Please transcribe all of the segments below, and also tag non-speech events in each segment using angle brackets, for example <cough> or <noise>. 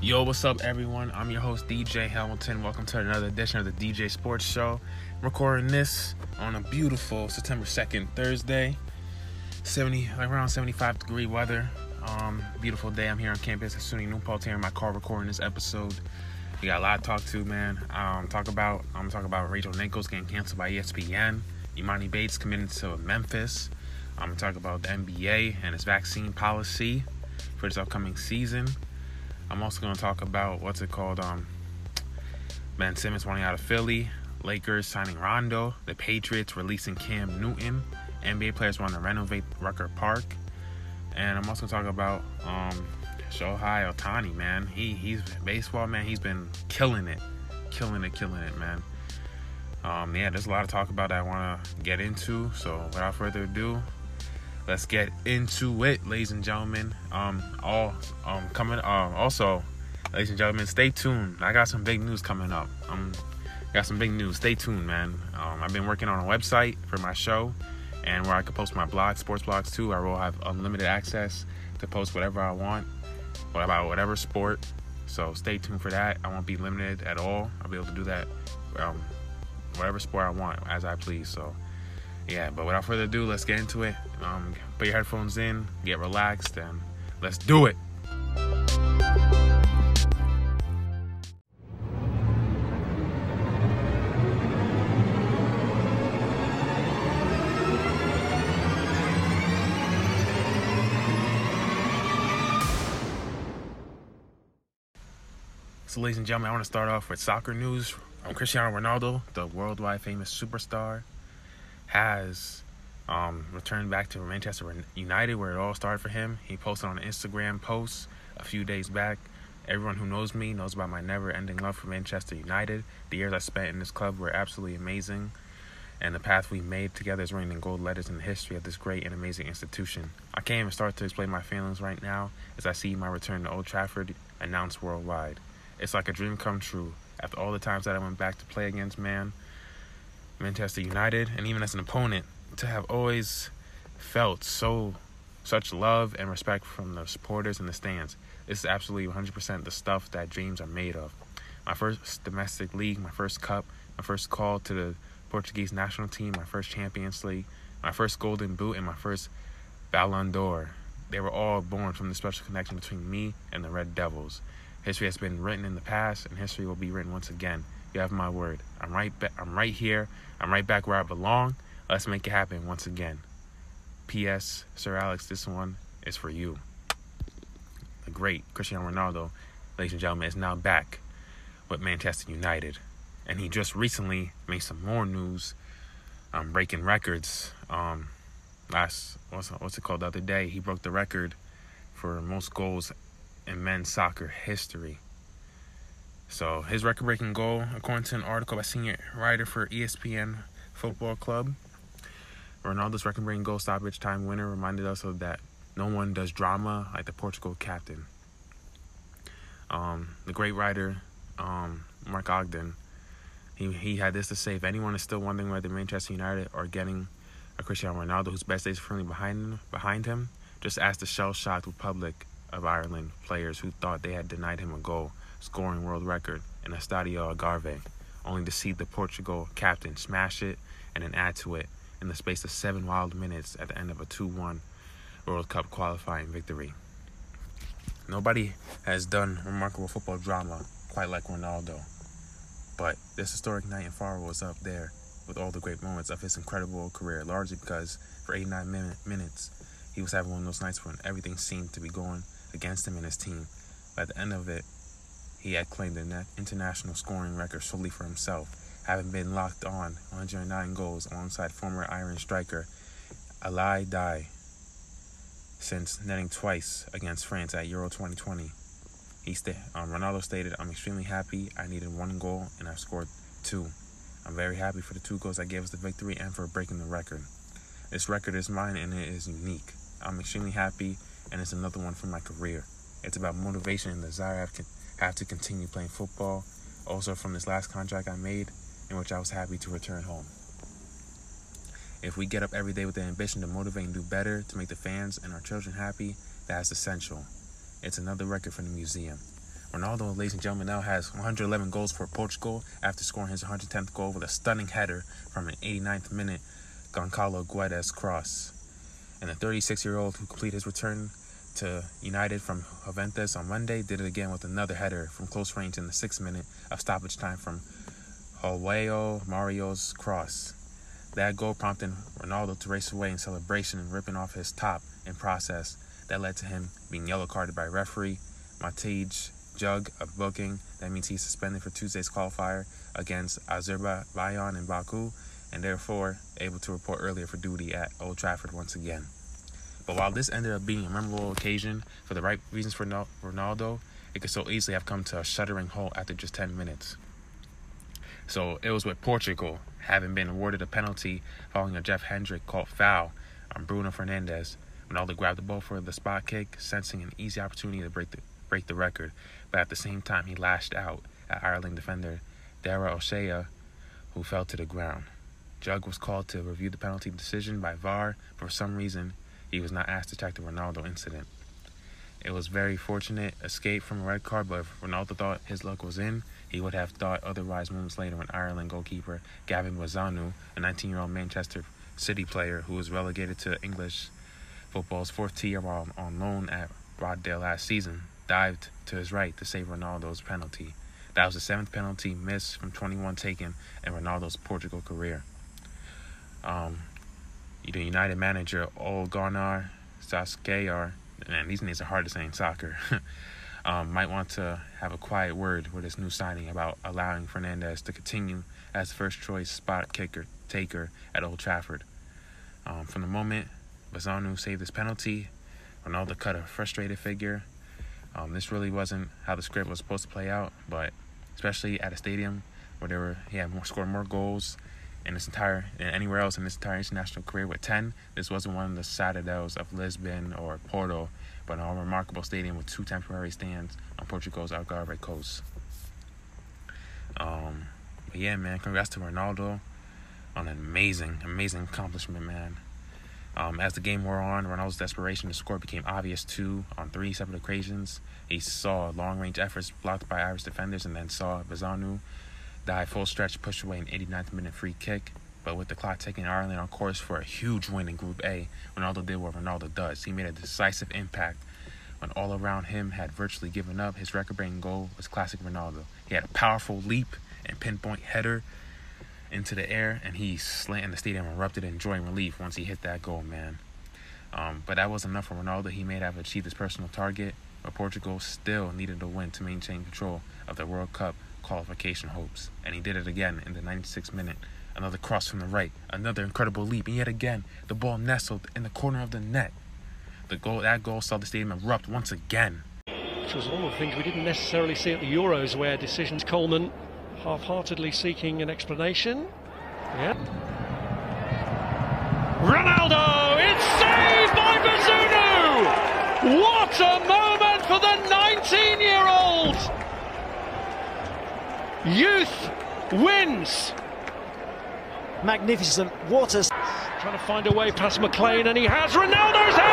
Yo, what's up, everyone? I'm your host, DJ Hamilton. Welcome to another edition of the DJ Sports Show. I'm recording this on a beautiful September 2nd, Thursday. 70, like around 75 degree weather. Um, beautiful day. I'm here on campus at SUNY New Paltz here in my car recording this episode. We got a lot to talk to, man. Um, talk about I'm gonna talk about Rachel Nichols getting canceled by ESPN. Emoni Bates committed to Memphis. I'm gonna talk about the NBA and its vaccine policy for this upcoming season. I'm also gonna talk about what's it called? Um, Ben Simmons wanting out of Philly, Lakers signing Rondo, the Patriots releasing Cam Newton, NBA players want to renovate Rucker Park, and I'm also gonna talk about um, Shohei Ohtani, man. He he's baseball man. He's been killing it, killing it, killing it, man. Um, yeah, there's a lot of talk about that I want to get into. So without further ado, let's get into it, ladies and gentlemen. Um, all um coming. Um, also, ladies and gentlemen, stay tuned. I got some big news coming up. Um, got some big news. Stay tuned, man. Um, I've been working on a website for my show, and where I can post my blog, sports blogs too. I will have unlimited access to post whatever I want, what about whatever sport. So stay tuned for that. I won't be limited at all. I'll be able to do that, um, whatever sport I want as I please. So yeah, but without further ado, let's get into it. Um, put your headphones in, get relaxed, and let's do it. So, ladies and gentlemen, I want to start off with soccer news. Um, Cristiano Ronaldo, the worldwide famous superstar, has um, returned back to Manchester United, where it all started for him. He posted on an Instagram post a few days back. Everyone who knows me knows about my never-ending love for Manchester United. The years I spent in this club were absolutely amazing, and the path we made together is written in gold letters in the history of this great and amazing institution. I can't even start to explain my feelings right now as I see my return to Old Trafford announced worldwide. It's like a dream come true. After all the times that I went back to play against man, Manchester United, and even as an opponent, to have always felt so such love and respect from the supporters in the stands. This is absolutely 100% the stuff that dreams are made of. My first domestic league, my first cup, my first call to the Portuguese national team, my first Champions League, my first Golden Boot, and my first Ballon d'Or. They were all born from the special connection between me and the Red Devils. History has been written in the past, and history will be written once again. You have my word. I'm right. Ba- I'm right here. I'm right back where I belong. Let's make it happen once again. P.S. Sir Alex, this one is for you. The great Cristiano Ronaldo, ladies and gentlemen, is now back with Manchester United, and he just recently made some more news, um, breaking records. Um, last what's what's it called the other day? He broke the record for most goals in men's soccer history. So his record-breaking goal, according to an article by senior writer for ESPN Football Club, Ronaldo's record-breaking goal stoppage time winner reminded us of that no one does drama like the Portugal captain. Um, the great writer um, Mark Ogden, he he had this to say: If anyone is still wondering whether Manchester United are getting a Cristiano Ronaldo whose best days are firmly behind him, behind him, just ask the shell-shocked Republic of Ireland players who thought they had denied him a goal scoring world record in Estadio Algarve, only to see the Portugal captain smash it and then add to it in the space of seven wild minutes at the end of a 2 1 World Cup qualifying victory. Nobody has done remarkable football drama quite like Ronaldo, but this historic night in Faro was up there with all the great moments of his incredible career, largely because for 89 min- minutes he was having one of those nights when everything seemed to be going against him and his team. At the end of it, he had claimed the international scoring record solely for himself, having been locked on 109 goals alongside former Iran striker Ali Daei since netting twice against France at Euro 2020. He um, Ronaldo stated, "I'm extremely happy. I needed one goal and I've scored two. I'm very happy for the two goals that gave us the victory and for breaking the record. This record is mine and it is unique. I'm extremely happy, and it's another one for my career. It's about motivation and desire I have, have to continue playing football. Also, from this last contract I made, in which I was happy to return home. If we get up every day with the ambition to motivate and do better to make the fans and our children happy, that's essential. It's another record for the museum. Ronaldo, ladies and gentlemen, now has 111 goals for Portugal after scoring his 110th goal with a stunning header from an 89th minute Goncalo Guedes cross. And the 36 year old who completed his return to United from Juventus on Monday did it again with another header from close range in the sixth minute of stoppage time from Joao Mario's cross. That goal prompted Ronaldo to race away in celebration and ripping off his top in process. That led to him being yellow carded by referee Matej Jug of booking. That means he's suspended for Tuesday's qualifier against Azerbaijan in Baku and therefore able to report earlier for duty at Old Trafford once again. But while this ended up being a memorable occasion for the right reasons for Ronaldo, it could so easily have come to a shuddering halt after just 10 minutes. So it was with Portugal having been awarded a penalty following a Jeff Hendrick called foul on Bruno Fernandes. Ronaldo grabbed the ball for the spot kick, sensing an easy opportunity to break the break the record, but at the same time he lashed out at Ireland defender Dara O'Shea, who fell to the ground. Jug was called to review the penalty decision by VAR, but for some reason he was not asked to check the Ronaldo incident. It was very fortunate escape from a red card, but if Ronaldo thought his luck was in, he would have thought otherwise moments later when Ireland goalkeeper Gavin Bazunu, a 19-year-old Manchester City player who was relegated to English football's fourth tier while on loan at Rochdale last season, dived to his right to save Ronaldo's penalty. That was the seventh penalty missed from 21 taken in Ronaldo's Portugal career. Um, the United manager Ole Gunnar Solskjaer, and these names are hard to say in soccer, <laughs> um, might want to have a quiet word with his new signing about allowing Fernandes to continue as first choice spot kicker taker at Old Trafford. Um, from the moment Bazunu saved his penalty, Ronaldo cut a frustrated figure. Um, this really wasn't how the script was supposed to play out, but especially at a stadium where they were he had more, scored more goals in this entire anywhere else in this entire international career with 10 this wasn't one of the citadels of lisbon or porto but a remarkable stadium with two temporary stands on portugal's algarve coast um, yeah man congrats to ronaldo on an amazing amazing accomplishment man um, as the game wore on, Ronaldo's desperation to score became obvious too. On three separate occasions, he saw long range efforts blocked by Irish defenders and then saw Bazunu dive full stretch, pushed away an 89th minute free kick. But with the clock taking Ireland on course for a huge win in Group A, Ronaldo did what Ronaldo does. He made a decisive impact when all around him had virtually given up. His record breaking goal was classic Ronaldo. He had a powerful leap and pinpoint header into the air, and he slammed the stadium erupted in joy and relief once he hit that goal, man. Um, but that wasn't enough for Ronaldo. He may have achieved his personal target, but Portugal still needed a win to maintain control of the World Cup qualification hopes. And he did it again in the 96th minute. Another cross from the right, another incredible leap, and yet again the ball nestled in the corner of the net. The goal, that goal saw the stadium erupt once again. Which was one of the things we didn't necessarily see at the Euros, where decisions Coleman half-heartedly seeking an explanation. Yeah. Ronaldo! It's saved by Bazunu! What a moment for the 19-year-old! Youth wins. Magnificent. Waters. Trying to find a way past McClean, and he has Ronaldo's header!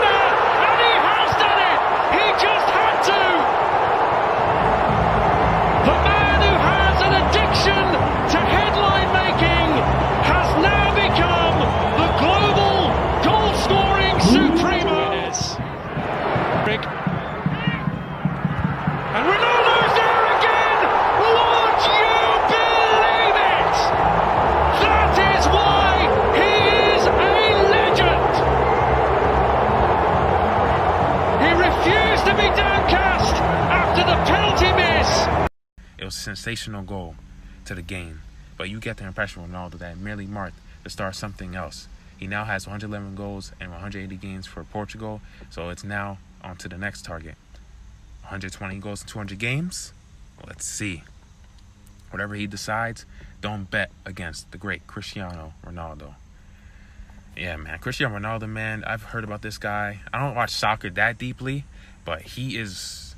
It was a sensational goal to the game, but you get the impression Ronaldo that merely marked the start something else. He now has 111 goals and 180 games for Portugal, so it's now on to the next target. 120 goals in 200 games? Let's see. Whatever he decides, don't bet against the great Cristiano Ronaldo. Yeah, man. Cristiano Ronaldo, man, I've heard about this guy. I don't watch soccer that deeply, but he is.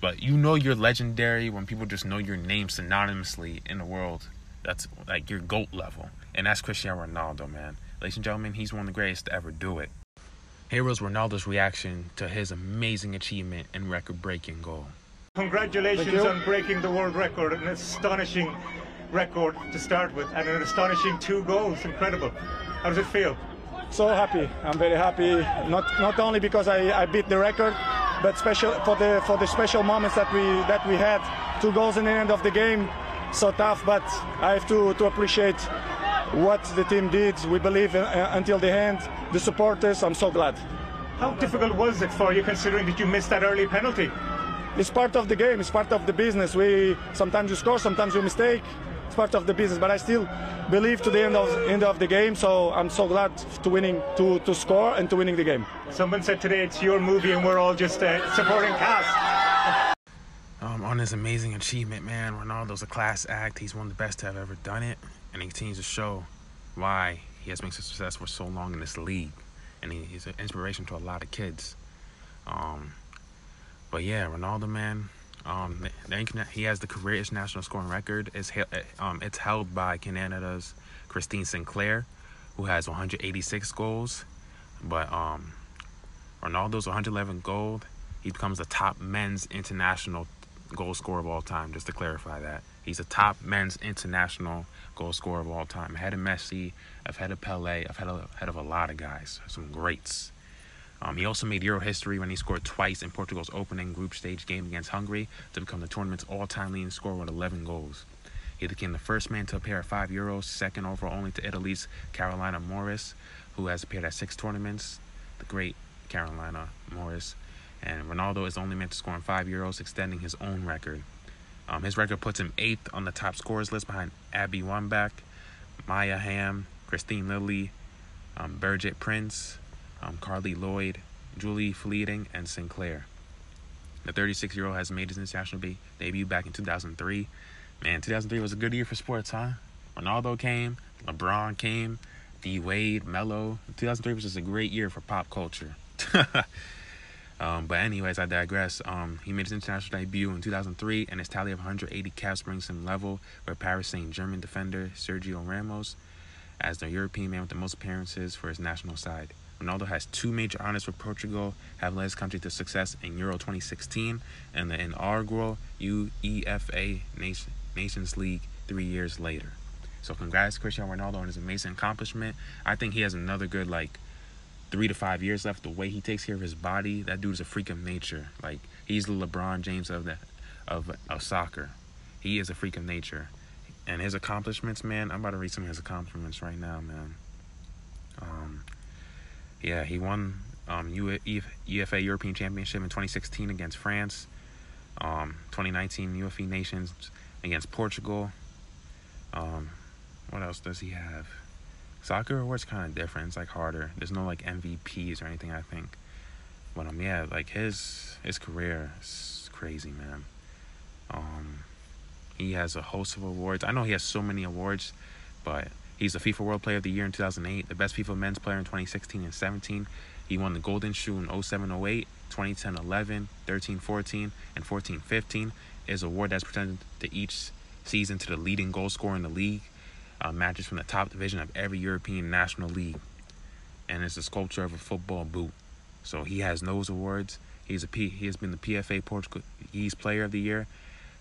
But you know you're legendary when people just know your name synonymously in the world. That's like your GOAT level. And that's Cristiano Ronaldo, man. Ladies and gentlemen, he's one of the greatest to ever do it. Here was Ronaldo's reaction to his amazing achievement and record breaking goal. Congratulations on breaking the world record, an astonishing record to start with, and an astonishing two goals. Incredible. How does it feel? So happy. I'm very happy. Not not only because I, I beat the record, but special for the for the special moments that we that we had. Two goals in the end of the game. So tough, but I have to to appreciate what the team did. We believe in, uh, until the end. The supporters. I'm so glad. How difficult was it for you, considering that you missed that early penalty? It's part of the game. It's part of the business. We sometimes we score, sometimes we mistake. It's part of the business. But I still believe to the end of end of the game. So I'm so glad to winning to to score and to winning the game. Someone said today it's your movie, and we're all just uh, supporting cast. Um, on his amazing achievement, man, Ronaldo's a class act. He's one of the best to have ever done it, and he continues to show why he has been so successful for so long in this league, and he, he's an inspiration to a lot of kids. Um, but yeah, Ronaldo, man, um, he has the career international scoring record. It's um, it's held by Canada's Christine Sinclair, who has 186 goals. But um, Ronaldo's 111 gold. He becomes the top men's international goal scorer of all time. Just to clarify that, he's the top men's international goal scorer of all time. Ahead of Messi, ahead of Pele, ahead of, ahead of a lot of guys, some greats. Um, he also made Euro history when he scored twice in Portugal's opening group stage game against Hungary to become the tournament's all-time leading scorer with 11 goals. He became the first man to appear at five Euros, second overall only to Italy's Carolina Morace, who has appeared at six tournaments. The great Carolina Morace. And Ronaldo is only meant to score in five Euros, extending his own record. Um, his record puts him eighth on the top scorers list behind Abby Wambach, Maya Hamm, Kristine Lilly, um, Birgit Prinz, um, Carli Lloyd, Julie Fleeting, and Sinclair. The 36 year old has made his international be- debut back in 2003. Man, 2003 was a good year for sports, huh? Ronaldo came, LeBron came, D Wade, Melo. 2003 was just a great year for pop culture. <laughs> um, but anyways, I digress. Um, he made his international debut in 2003, and his tally of 180 caps brings him level with Paris Saint-Germain defender Sergio Ramos as the European man with the most appearances for his national side. Ronaldo has two major honors for Portugal, have led his country to success in Euro 2016 and the inaugural UEFA Nations League three years later. So congrats Cristiano Ronaldo on his amazing accomplishment. I think he has another good like three to five years left. The way he takes care of his body, that dude's a freak of nature. Like he's the LeBron James of the of of soccer. He is a freak of nature. And his accomplishments, man, I'm about to read some of his accomplishments right now, man. Um, yeah, he won um, UEFA European Championship in 2016 against France. Um, 2019 UEFA Nations against Portugal. Um, what else does he have? Soccer awards kind of different. It's like harder. There's no like MVPs or anything. I think, but um, yeah, like his his career is crazy, man. Um, he has a host of awards. I know he has so many awards, but He's a FIFA World Player of the Year in 2008, the best FIFA men's player in 2016 and 17. He won the Golden Shoe in 07 08, 2010 11, 13 14, and 14 15. Is award that's presented to each season to the leading goal scorer in the league. Uh, matches from the top division of every European national league. And it's a sculpture of a football boot. So he has those awards. He's a P, he has been the PFA Portuguese Player of the Year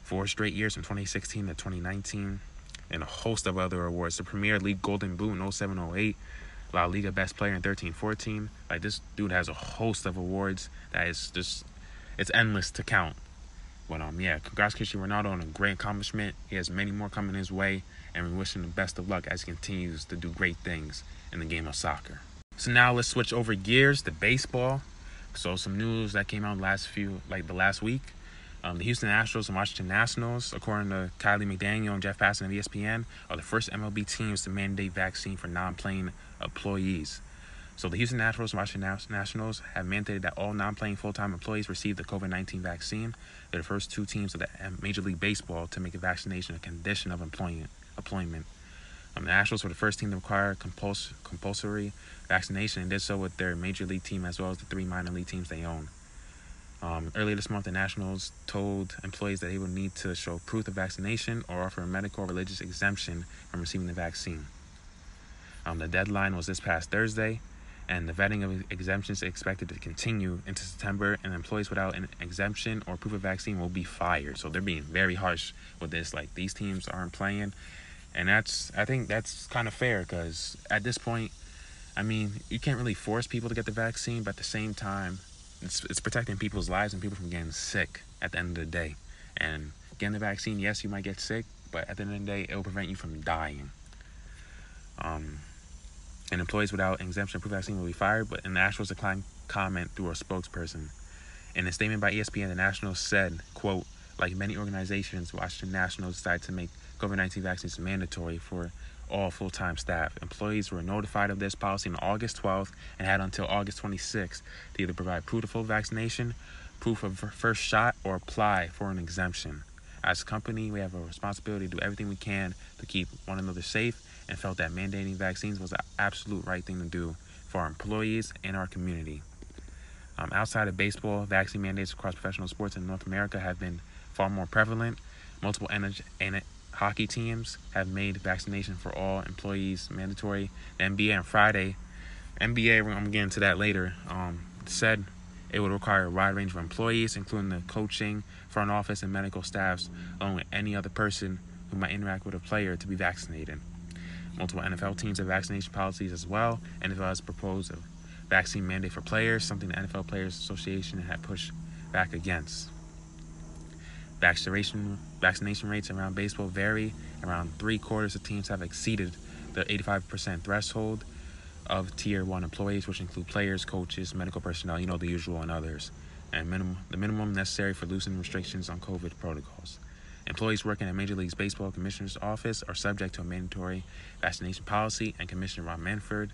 four straight years from 2016 to 2019 and a host of other awards. The Premier League Golden Boot in 07 08, La Liga Best Player in 13 14. Like, this dude has a host of awards that is just, it's endless to count. But, um, yeah, congrats Cristiano Ronaldo on a great accomplishment. He has many more coming his way, and we wish him the best of luck as he continues to do great things in the game of soccer. So now let's switch over gears to baseball. So some news that came out last few, like the last week. Um, the Houston Astros and Washington Nationals, according to Kiley McDaniel and Jeff Passan of ESPN, are the first MLB teams to mandate vaccine for non-playing employees. So the Houston Astros and Washington Nationals have mandated that all non-playing full-time employees receive the COVID-19 vaccine. They're the first two teams of the Major League Baseball to make a vaccination a condition of employment. employment. Um, the Astros were the first team to require compuls- compulsory vaccination and did so with their Major League team as well as the three minor league teams they own. Um, earlier this month, the Nationals told employees that they would need to show proof of vaccination or offer a medical or religious exemption from receiving the vaccine. Um, the deadline was this past Thursday, and the vetting of exemptions is expected to continue into September. And employees without an exemption or proof of vaccine will be fired. So they're being very harsh with this. Like these teams aren't playing, and that's I think that's kind of fair because at this point, I mean, you can't really force people to get the vaccine, but at the same time, it's it's protecting people's lives and people from getting sick at the end of the day. And getting the vaccine, yes, you might get sick, but at the end of the day, it will prevent you from dying. Um, and employees without exemption proof vaccine will be fired, but the Nationals declined comment through a spokesperson. In a statement by ESPN, the Nationals said, quote, like many organizations, Washington Nationals decided to make COVID-19 vaccines mandatory for all full-time staff. Employees were notified of this policy on August 12th and had until August 26th to either provide proof of full vaccination, proof of first shot, or apply for an exemption. As a company, we have a responsibility to do everything we can to keep one another safe and felt that mandating vaccines was the absolute right thing to do for our employees and our community. Um, outside of baseball, vaccine mandates across professional sports in North America have been far more prevalent. Multiple hockey teams have made vaccination for all employees mandatory. The NBA on Friday, NBA, I'm getting to that later, um, said it would require a wide range of employees, including the coaching, front office, and medical staffs, along with any other person who might interact with a player to be vaccinated. Multiple NFL teams have vaccination policies as well. NFL has proposed a vaccine mandate for players, something the NFL Players Association had pushed back against. Vaccination vaccination rates around baseball vary. Around three quarters of teams have exceeded the 85% threshold of tier one employees, which include players, coaches, medical personnel, you know the usual, and others, and minimum the minimum necessary for loosening restrictions on COVID protocols. Employees working at Major League Baseball Commissioner's Office are subject to a mandatory vaccination policy, and Commissioner Rob Manfred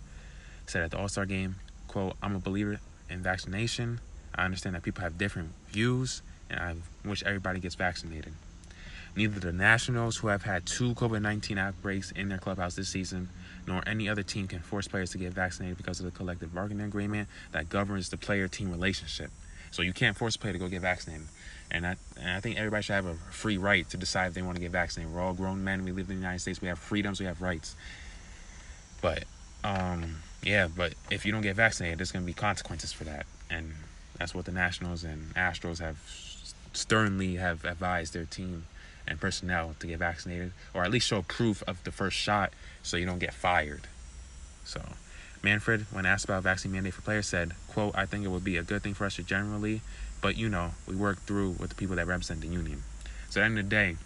said at the All Star game, quote, I'm a believer in vaccination. I understand that people have different views, and I wish everybody gets vaccinated. Neither the Nationals, who have had two COVID 19 outbreaks in their clubhouse this season, nor any other team can force players to get vaccinated because of the collective bargaining agreement that governs the player team relationship. So you can't force a player to go get vaccinated. And I, and I think everybody should have a free right to decide if they want to get vaccinated. We're all grown men. We live in the United States. We have freedoms. We have rights. But, um, yeah, but if you don't get vaccinated, there's going to be consequences for that. And that's what the Nationals and Astros have sternly have advised their team and personnel to get vaccinated or at least show proof of the first shot so you don't get fired. So Manfred, when asked about vaccine mandate for players, said, quote, I think it would be a good thing for us to generally but you know, we work through with the people that represent the union. So at the end of the day,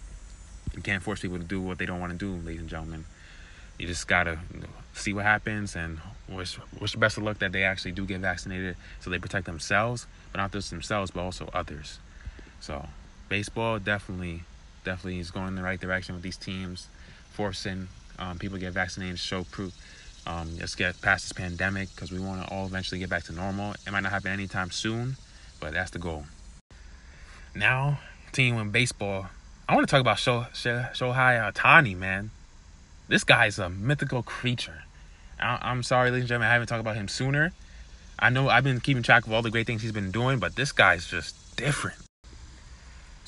you can't force people to do what they don't want to do, ladies and gentlemen. You just gotta see what happens and wish wish the best of luck that they actually do get vaccinated so they protect themselves, but not just themselves, but also others. So baseball definitely definitely is going in the right direction with these teams, forcing um, people to get vaccinated, show proof. Um, let's get past this pandemic because we want to all eventually get back to normal. It might not happen anytime soon, but that's the goal. Now, team in baseball, I want to talk about Shohei Ohtani, man. This guy is a mythical creature. I, am sorry, ladies and gentlemen, I haven't talked about him sooner. I know I've been keeping track of all the great things he's been doing, but this guy's just different.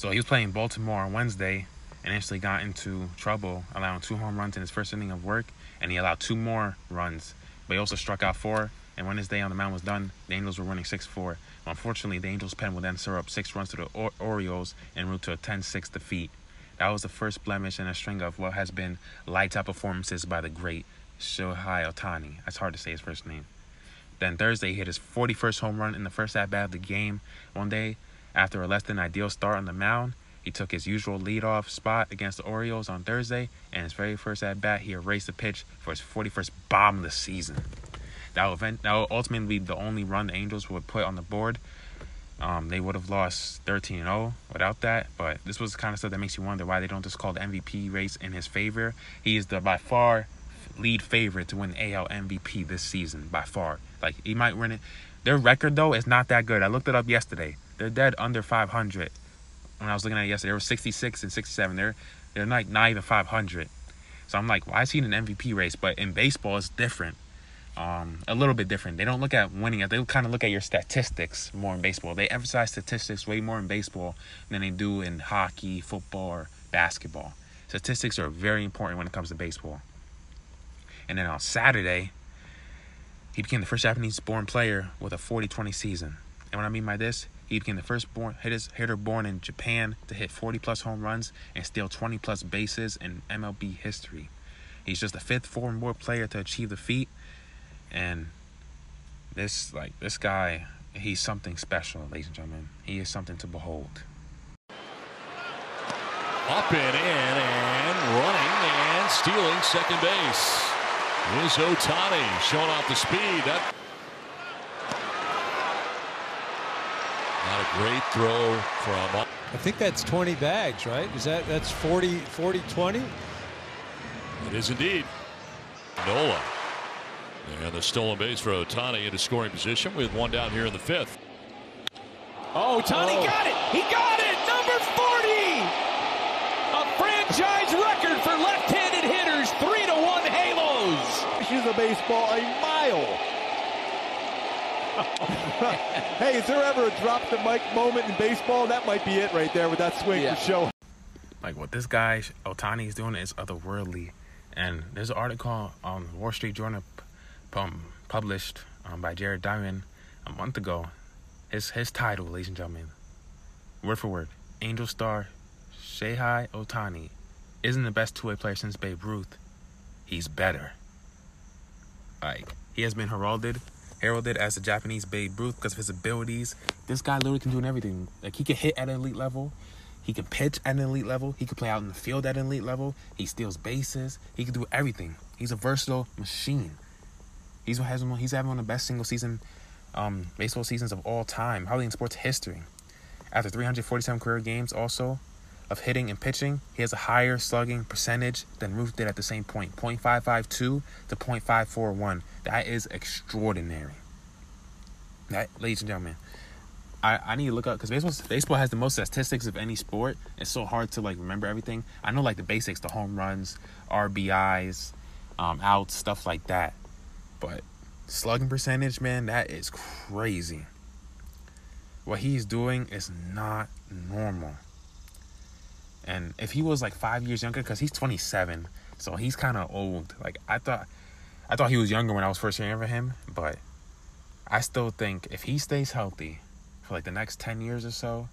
So he was playing Baltimore on Wednesday and actually got into trouble, allowing two home runs in his first inning of work, and he allowed two more runs. But he also struck out four, and when his day on the mound was done, the Angels were winning 6 4. Unfortunately, the Angels' pen would then serve up six runs to the or- Orioles en route to a 10 6 defeat. That was the first blemish in a string of what has been lights out performances by the great Shohei Ohtani. That's hard to say his first name. Then Thursday, he hit his 41st home run in the first at bat of the game. One day, after a less than ideal start on the mound, he took his usual leadoff spot against the Orioles on Thursday, and his very first at bat, he erased the pitch for his 41st bomb of the season. That will, event, that will ultimately be the only run the Angels would put on the board. Um, they would have lost 13 0 without that. But this was kind of stuff that makes you wonder why they don't just call the MVP race in his favor. He is the by far lead favorite to win the AL MVP this season, by far. Like, he might win it. Their record, though, is not that good. I looked it up yesterday. They're dead under 500. When I was looking at it yesterday, they were 66 and 67. They're, they're like not even 500. So I'm like, why is he in an MVP race? But in baseball, it's different um, a little bit different. They don't look at winning. They kind of look at your statistics more in baseball. They emphasize statistics way more in baseball than they do in hockey, football, or basketball. Statistics are very important when it comes to baseball. And then on Saturday, he became the first Japanese-born player with a 40-20 season. And what I mean by this, he became the first born hitter born in Japan to hit 40 plus home runs and steal 20 plus bases in MLB history. He's just the fifth foreign-born player to achieve the feat, and this like this guy, he's something special, ladies and gentlemen. He is something to behold. Up and in and running and stealing second base is Ohtani showing off the speed. That not a great throw from. I think that's 20 bags, right? Is that that's 40 40 20? It is indeed. Nola. And the stolen base for Ohtani into scoring position with one down here in the fifth. Oh, Ohtani oh. got it. He got it. Number 40. A franchise record for left-handed hitters. Three to one halos. She's a baseball a mile. <laughs> hey, is there ever a drop the mic moment in baseball? That might be it right there with that swing yeah. for show. Like what this guy Ohtani is doing is otherworldly. And there's an article on Wall Street Journal um, published um, by Jared Diamond a month ago. His his title, ladies and gentlemen, word for word, Angel Star Shohei Ohtani isn't the best two-way player since Babe Ruth. He's better. Like he has been heralded, heralded as the Japanese Babe Ruth because of his abilities. This guy literally can do everything. Like he can hit at an elite level. He can pitch at an elite level. He can play out in the field at an elite level. He steals bases. He can do everything. He's a versatile machine. He's has he's having one of the best single season um, baseball seasons of all time, probably in sports history. After 347 career games, also of hitting and pitching, he has a higher slugging percentage than Ruth did at the same point, 0.552 to 0.541. That is extraordinary. That, ladies and gentlemen, I, I need to look up because baseball baseball has the most statistics of any sport. It's so hard to like remember everything. I know like the basics, the home runs, RBIs, um, outs, stuff like that. But slugging percentage, man, that is crazy. What he's doing is not normal. And if he was like five years younger, because he's 27, so he's kind of old. Like I thought, I thought he was younger when I was first hearing of him, but I still think if he stays healthy for like the next 10 years or so,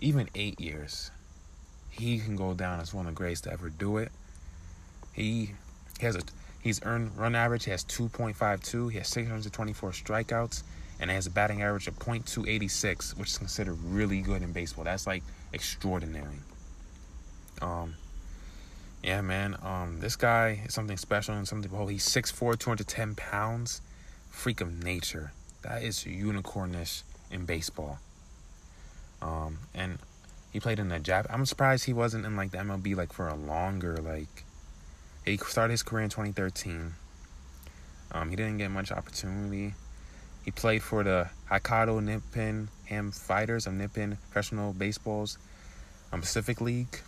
even eight years, he can go down as one of the greatest to ever do it. He, he has a He's earned run average. He has 2.52. He has 624 strikeouts, and has a batting average of .286, which is considered really good in baseball. That's like extraordinary. Um, yeah, man. Um, this guy is something special and something. Oh, he's 6'4", 210 pounds. Freak of nature. That is unicornish in baseball. Um, and he played in the Jap. I'm surprised he wasn't in like the MLB like for a longer like he started his career in 2013. Um, he didn't get much opportunity. He played for the Hokkaido Nippon Ham Fighters of Nippon Professional Baseball's um, Pacific League.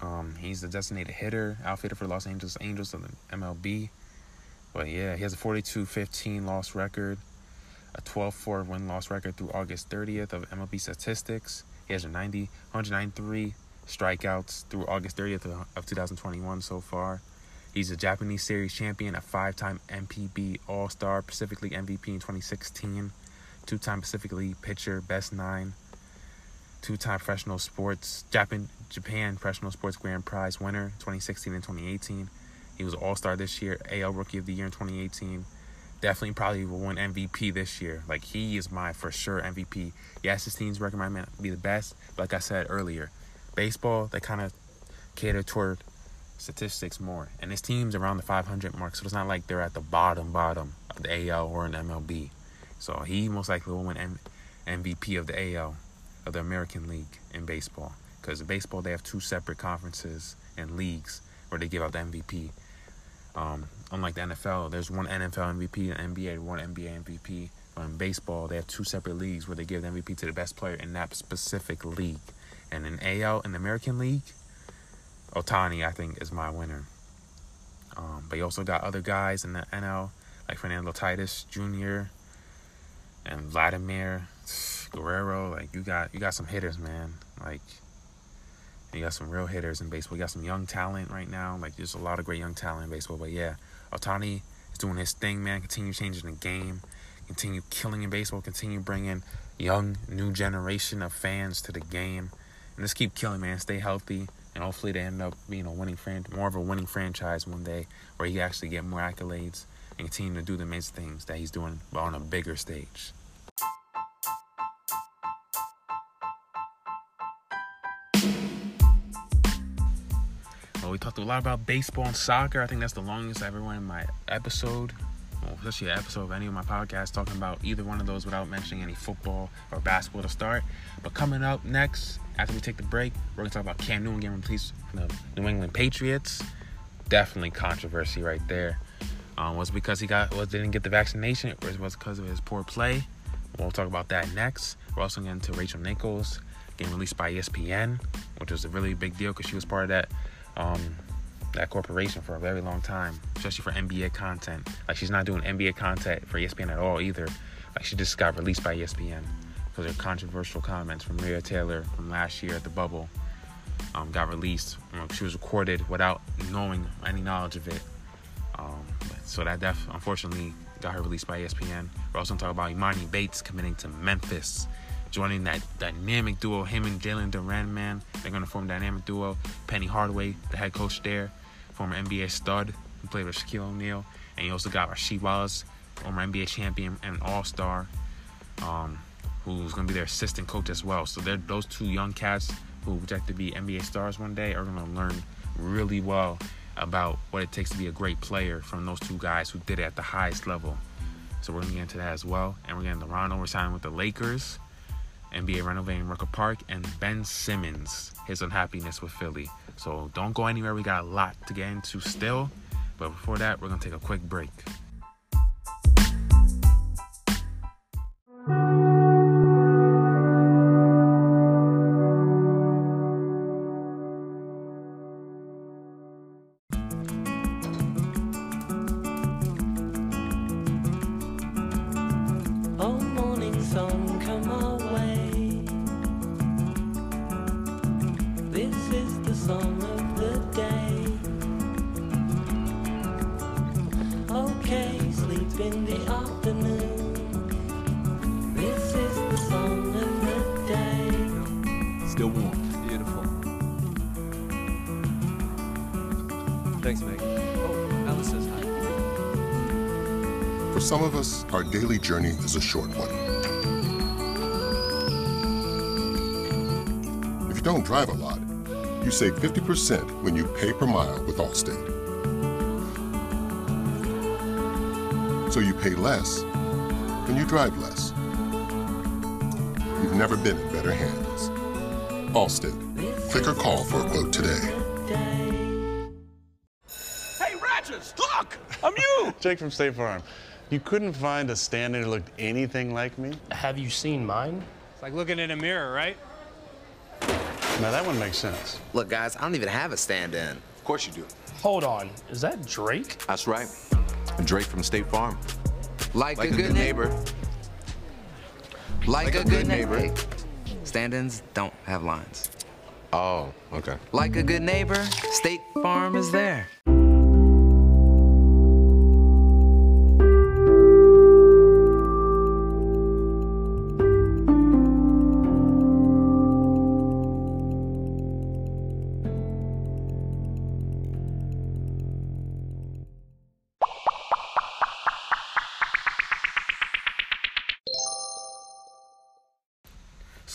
Um, he's the designated hitter, outfitter for the Los Angeles Angels of the MLB. But yeah, he has a 42-15 loss record, a 12-4 win-loss record through August 30th of MLB statistics. He has a 90, 193 strikeouts through August 30th of 2021 so far. He's a Japanese Series champion, a five-time NPB All-Star, Pacific League MVP in 2016, two-time Pacific League pitcher, best nine, two-time professional sports Japan Japan Professional Sports Grand Prize winner 2016 and 2018. He was All-Star this year, AL Rookie of the Year in 2018. Definitely probably will win MVP this year. Like he is my for sure MVP. Yes, his team's record might be the best. Like I said earlier, baseball, they kind of cater toward statistics more. And his team's around the 500 mark, so it's not like they're at the bottom, bottom of the AL or an MLB. So he most likely will win M- MVP of the AL, of the American League in baseball. Because in baseball, they have two separate conferences and leagues where they give out the MVP. Um, unlike the NFL, there's one NFL MVP and NBA, one NBA MVP. But in baseball, they have two separate leagues where they give the MVP to the best player in that specific league. And in AL, in the American League, Ohtani, I think, is my winner. Um, but you also got other guys in the NL, like Fernando Tatis Jr. and Vladimir Guerrero. Like you got you got some hitters, man. Like you got some real hitters in baseball. You got some young talent right now. Like there's a lot of great young talent in baseball. But yeah, Ohtani is doing his thing, man. Continue changing the game. Continue killing in baseball. Continue bringing young, new generation of fans to the game. And just keep killing, man. Stay healthy. And hopefully they end up being a winning fran- more of a winning franchise one day where he actually get more accolades and continue to do the amazing things that he's doing but on a bigger stage. Well, we talked a lot about baseball and soccer. I think that's the longest I've ever went in my episode, well, especially an episode of any of my podcasts, talking about either one of those without mentioning any football or basketball to start. But coming up next, after we take the break, we're going to talk about Cam Newton getting released from the New England Patriots. Definitely controversy right there. Um, was because he got was didn't get the vaccination, or was because of his poor play? We'll talk about that next. We're also getting to Rachel Nichols getting released by ESPN, which was a really big deal because she was part of that um, that corporation for a very long time, especially for NBA content. Like she's not doing NBA content for ESPN at all either. Like she just got released by ESPN because of controversial comments from Maria Taylor from last year at the bubble. Um, got released. She was recorded without knowing any knowledge of it. Um, so that def unfortunately got her released by ESPN. We're also talking about Emoni Bates committing to Memphis, joining that dynamic duo. Him and Jalen Duren, man, they're gonna form dynamic duo. Penny Hardaway, the head coach there, former NBA stud who played with Shaquille O'Neal, and you also got Rasheed Wallace, former NBA champion and All Star, um, who's gonna be their assistant coach as well. So they're those two young cats who project to be NBA stars one day are gonna learn really well about what it takes to be a great player from those two guys who did it at the highest level. So we're gonna get into that as well. And we're getting the Rondo resigning with the Lakers, NBA renovating Rucker Park, and Ben Simmons, his unhappiness with Philly. So don't go anywhere. We got a lot to get into still. But before that, we're gonna take a quick break. Short one. If you don't drive a lot, you save 50% when you pay per mile with Allstate. So you pay less when you drive less. You've never been in better hands. Allstate. Click or call for a quote today. Hey, Ratchets, look! I'm you! Jake from State Farm. You couldn't find a stand-in who looked anything like me? Have you seen mine? It's like looking in a mirror, right? Now that one makes sense. Look, guys, I don't even have a stand-in. Of course you do. Hold on. Is that Drake? That's right. Drake from State Farm. Like, Like a, good, neighbor. Like, a, good, neighbor. Stand-ins don't have lines. Oh, okay. Like a good neighbor, State Farm is there.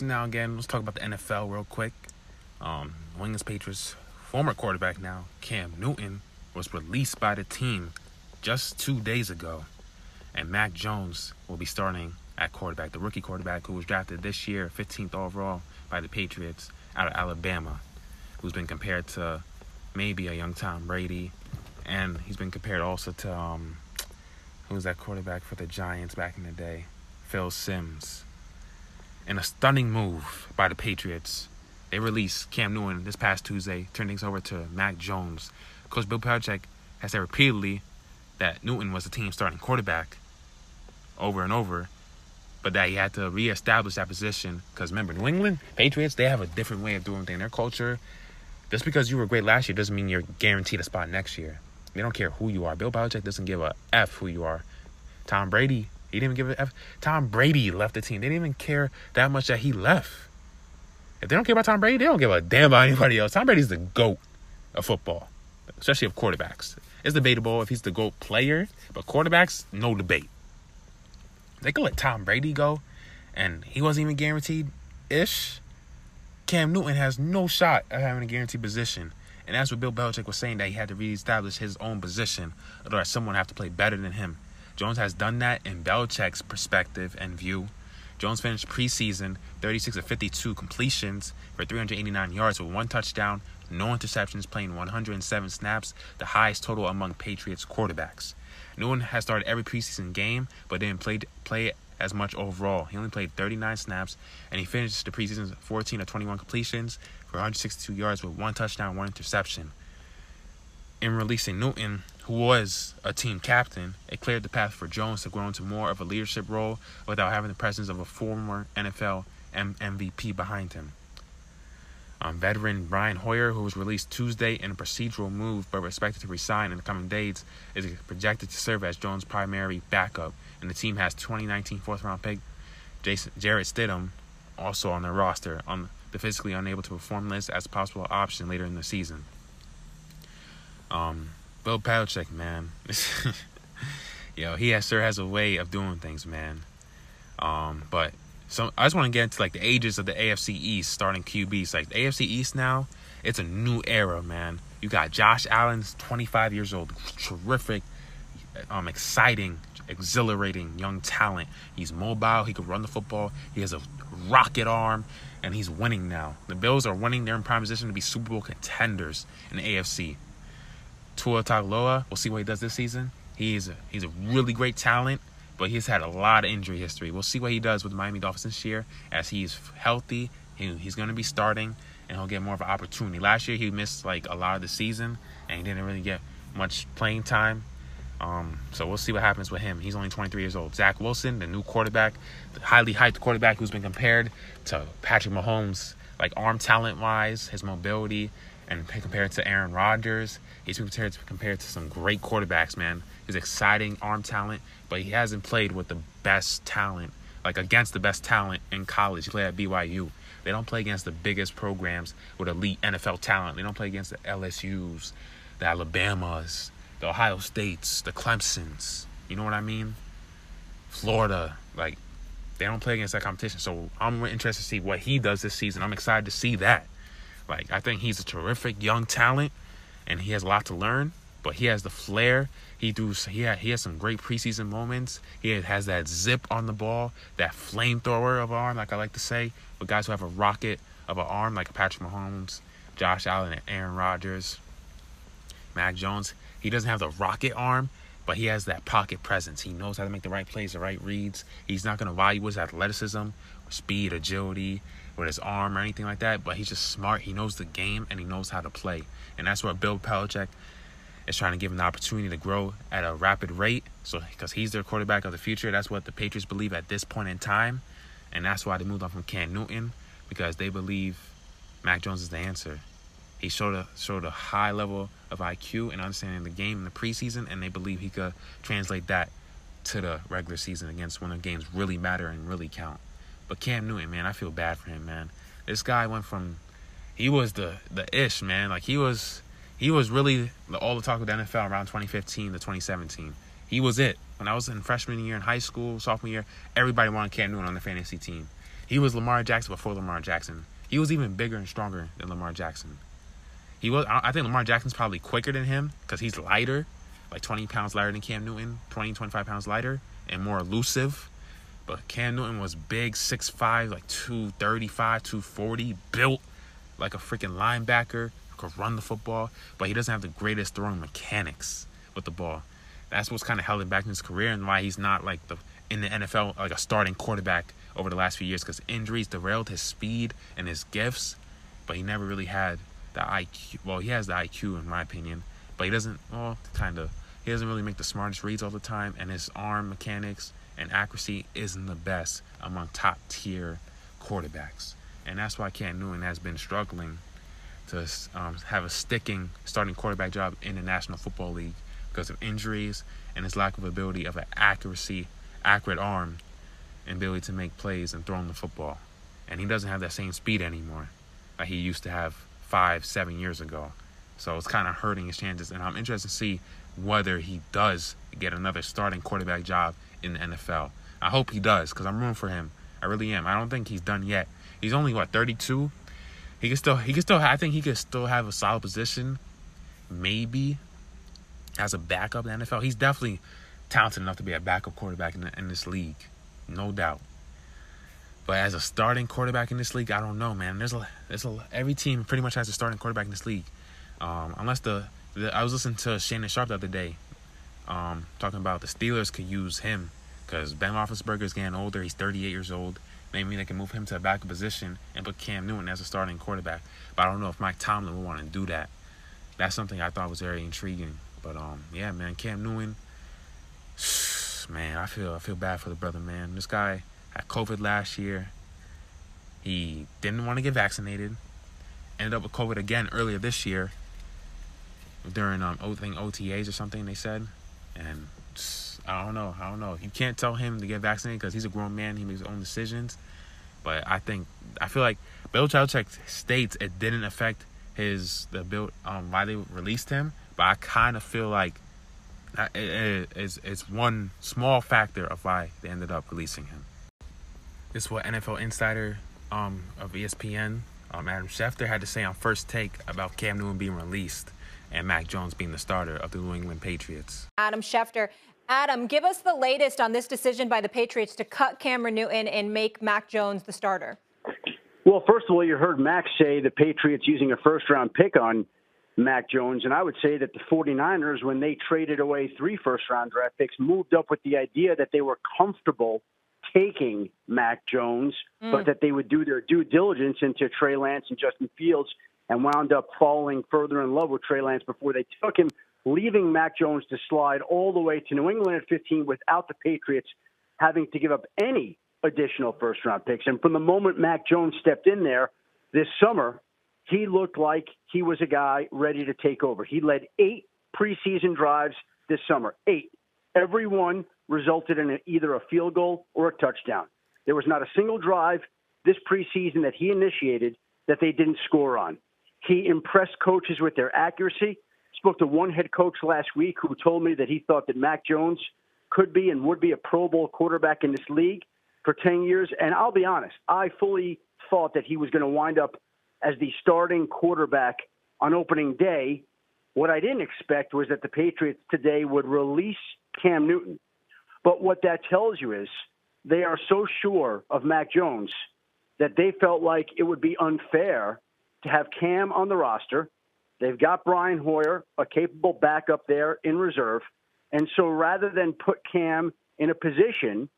Now again, let's talk about the NFL real quick. Um, New England's Patriots former quarterback now, Cam Newton, was released by the team just two days ago, and Mac Jones will be starting at quarterback, the rookie quarterback who was drafted this year, 15th overall by the Patriots out of Alabama, who's been compared to maybe a young Tom Brady, and he's been compared also to um, who was that quarterback for the Giants back in the day, Phil Simms. In a stunning move by the Patriots, they released Cam Newton this past Tuesday, turned things over to Mac Jones. Coach Bill Belichick has said repeatedly that Newton was the team's starting quarterback over and over, but that he had to reestablish that position because remember, New England Patriots, they have a different way of doing things. Their culture, just because you were great last year doesn't mean you're guaranteed a spot next year. They don't care who you are. Bill Belichick doesn't give a f who you are. Tom Brady, he didn't even give a f. Tom Brady left the team. They didn't even care that much that he left. If they don't care about Tom Brady, they don't give a damn about anybody else. Tom Brady's the goat of football, especially of quarterbacks. It's debatable if he's the GOAT player, but quarterbacks, no debate. They could let Tom Brady go, and he wasn't even guaranteed ish. Cam Newton has no shot at having a guaranteed position. And that's what Bill Belichick was saying that he had to reestablish his own position, otherwise someone have to play better than him. Jones has done that in Belichick's perspective and view. Jones finished preseason 36 of 52 completions for 389 yards with one touchdown, no interceptions, playing 107 snaps, the highest total among Patriots quarterbacks. Newton has started every preseason game, but didn't play play as much overall. He only played 39 snaps, and he finished the preseason 14 of 21 completions for 162 yards with one touchdown, one interception. In releasing Newton, who was a team captain, it cleared the path for Jones to grow into more of a leadership role without having the presence of a former NFL M- MVP behind him. Um, veteran Brian Hoyer, who was released Tuesday in a procedural move but expected to resign in the coming days, is projected to serve as Jones' primary backup. And the team has 2019 fourth round pick Jason Stidham also on their roster on the physically unable to perform list as a possible option later in the season. Um, Bill Belichick, man, <laughs> yo, he has sure has a way of doing things, man. Um, but so I just want to get into like the ages of the AFC East starting QBs. Like the AFC East now, it's a new era, man. You got Josh Allen's 25 years old, terrific, um, exciting, exhilarating young talent. He's mobile. He can run the football. He has a rocket arm, and he's winning now. The Bills are winning. They're in prime position to be Super Bowl contenders in the AFC. Tua Tagovailoa, we'll see what he does this season. He's a, he's a really great talent but he's had a lot of injury history. We'll see what he does with the Miami Dolphins this year as he's healthy. He, he's going to be starting and he'll get more of an opportunity. Last year he missed like a lot of the season and he didn't really get much playing time. Um, so we'll see what happens with him. He's only 23 years old. Zach Wilson, the new quarterback, the highly hyped quarterback who's been compared to Patrick Mahomes, like arm talent wise, his mobility, and compared to Aaron Rodgers. He's been compared to, compared to some great quarterbacks, man. He's exciting arm talent, but he hasn't played with the best talent, like against the best talent in college. He played at BYU. They don't play against the biggest programs with elite NFL talent. They don't play against the LSU's, the Alabamas, the Ohio States, the Clemsons. You know what I mean? Florida, like they don't play against that competition. So I'm interested to see what he does this season. I'm excited to see that. Like I think he's a terrific young talent, and he has a lot to learn. But he has the flair. He do he had, he has some great preseason moments. He has that zip on the ball, that flamethrower of arm, like I like to say. But guys who have a rocket of an arm, like Patrick Mahomes, Josh Allen, and Aaron Rodgers, Mac Jones. He doesn't have the rocket arm, but he has that pocket presence. He knows how to make the right plays, the right reads. He's not going to value his athleticism, speed, agility, with his arm or anything like that. But he's just smart. He knows the game and he knows how to play. And that's what Bill Belichick is trying to give him the opportunity to grow at a rapid rate. So because he's their quarterback of the future, that's what the Patriots believe at this point in time, and that's why they moved on from Cam Newton because they believe Mac Jones is the answer. He showed a showed a high level of IQ and understanding the game in the preseason, and they believe he could translate that to the regular season against when the games really matter and really count. But Cam Newton, man, I feel bad for him, man. This guy went from he was the the ish man, like he was he was really all the talk of the NFL around 2015 to 2017. He was it. When I was in freshman year in high school, sophomore year, everybody wanted Cam Newton on the fantasy team. He was Lamar Jackson before Lamar Jackson. He was even bigger and stronger than Lamar Jackson. He was. I think Lamar Jackson's probably quicker than him because he's lighter, like 20 pounds lighter than Cam Newton, 20, 25 pounds lighter, and more elusive. But Cam Newton was big, 6'5", like 235, 240, built like a freaking linebacker could run the football, but he doesn't have the greatest throwing mechanics with the ball. That's what's kind of held him back in his career and why he's not like the in the NFL like a starting quarterback over the last few years because injuries derailed his speed and his gifts, but he never really had the IQ. Well, he has the IQ in my opinion, but he doesn't. Well, kind of. He doesn't really make the smartest reads all the time, and his arm mechanics and accuracy isn't the best among top tier quarterbacks. And that's why Cam Newton has been struggling to um, have a sticking starting quarterback job in the National Football League because of injuries and his lack of ability of an accuracy, accurate arm, and ability to make plays and throw the football. And he doesn't have that same speed anymore that he used to have five, seven years ago. So it's kind of hurting his chances. And I'm interested to see whether he does get another starting quarterback job in the NFL. I hope he does because I'm rooting for him. I really am. I don't think he's done yet. He's only what 32. He can still he can still I think he could still have a solid position, maybe as a backup in the NFL. He's definitely talented enough to be a backup quarterback in, the, in this league, no doubt. But as a starting quarterback in this league, I don't know, man. There's a there's a every team pretty much has a starting quarterback in this league, um, unless the, the, I was listening to Shannon Sharpe the other day, um, talking about the Steelers could use him because Ben Roethlisberger is getting older. He's 38 years old. Maybe they can move him to a backup position and put Cam Newton as a starting quarterback. But I don't know if Mike Tomlin will want to do that. That's something I thought was very intriguing. But um, yeah, man, Cam Newton, <sighs> man, I feel I feel bad for the brother, man. This guy had COVID last year. He didn't want to get vaccinated. Ended up with COVID again earlier this year during um think OTAs or something they said, and I don't know, I don't know. You can't tell him to get vaccinated because he's a grown man. He makes his own decisions. But I think I feel like Bill Belichick states it didn't affect his the build um why they released him, but I kind of feel like it, it, it's it's one small factor of why they ended up releasing him. This is what NFL Insider um, of ESPN, um, Adam Schefter, had to say on First Take about Cam Newton being released and Mac Jones being the starter of the New England Patriots. Adam Schefter. Adam, give us the latest on this decision by the Patriots to cut Cameron Newton and make Mac Jones the starter. Well, first of all, you heard Mac say the Patriots using a first round pick on Mac Jones. And I would say that the 49ers, when they traded away three first round draft picks, moved up with the idea that they were comfortable taking Mac Jones, mm. but that they would do their due diligence into Trey Lance and Justin Fields and wound up falling further in love with Trey Lance before they took him, leaving Mac Jones to slide all the way to New England at 15 without the Patriots having to give up any additional first round picks. And from the moment Mac Jones stepped in there this summer, he looked like he was a guy ready to take over. He led eight preseason drives this summer, eight. Every one resulted in either a field goal or a touchdown. There was not a single drive this preseason that he initiated that they didn't score on. He impressed coaches with their accuracy. Spoke to one head coach last week who told me that he thought that Mac Jones could be and would be a Pro Bowl quarterback in this league for 10 years. And I'll be honest, I fully thought that he was going to wind up as the starting quarterback on opening day. What I didn't expect was that the Patriots today would release Cam Newton. But what that tells you is they are so sure of Mac Jones that they felt like it would be unfair to have Cam on the roster. They've got Brian Hoyer, a capable backup there in reserve. And so rather than put Cam in a position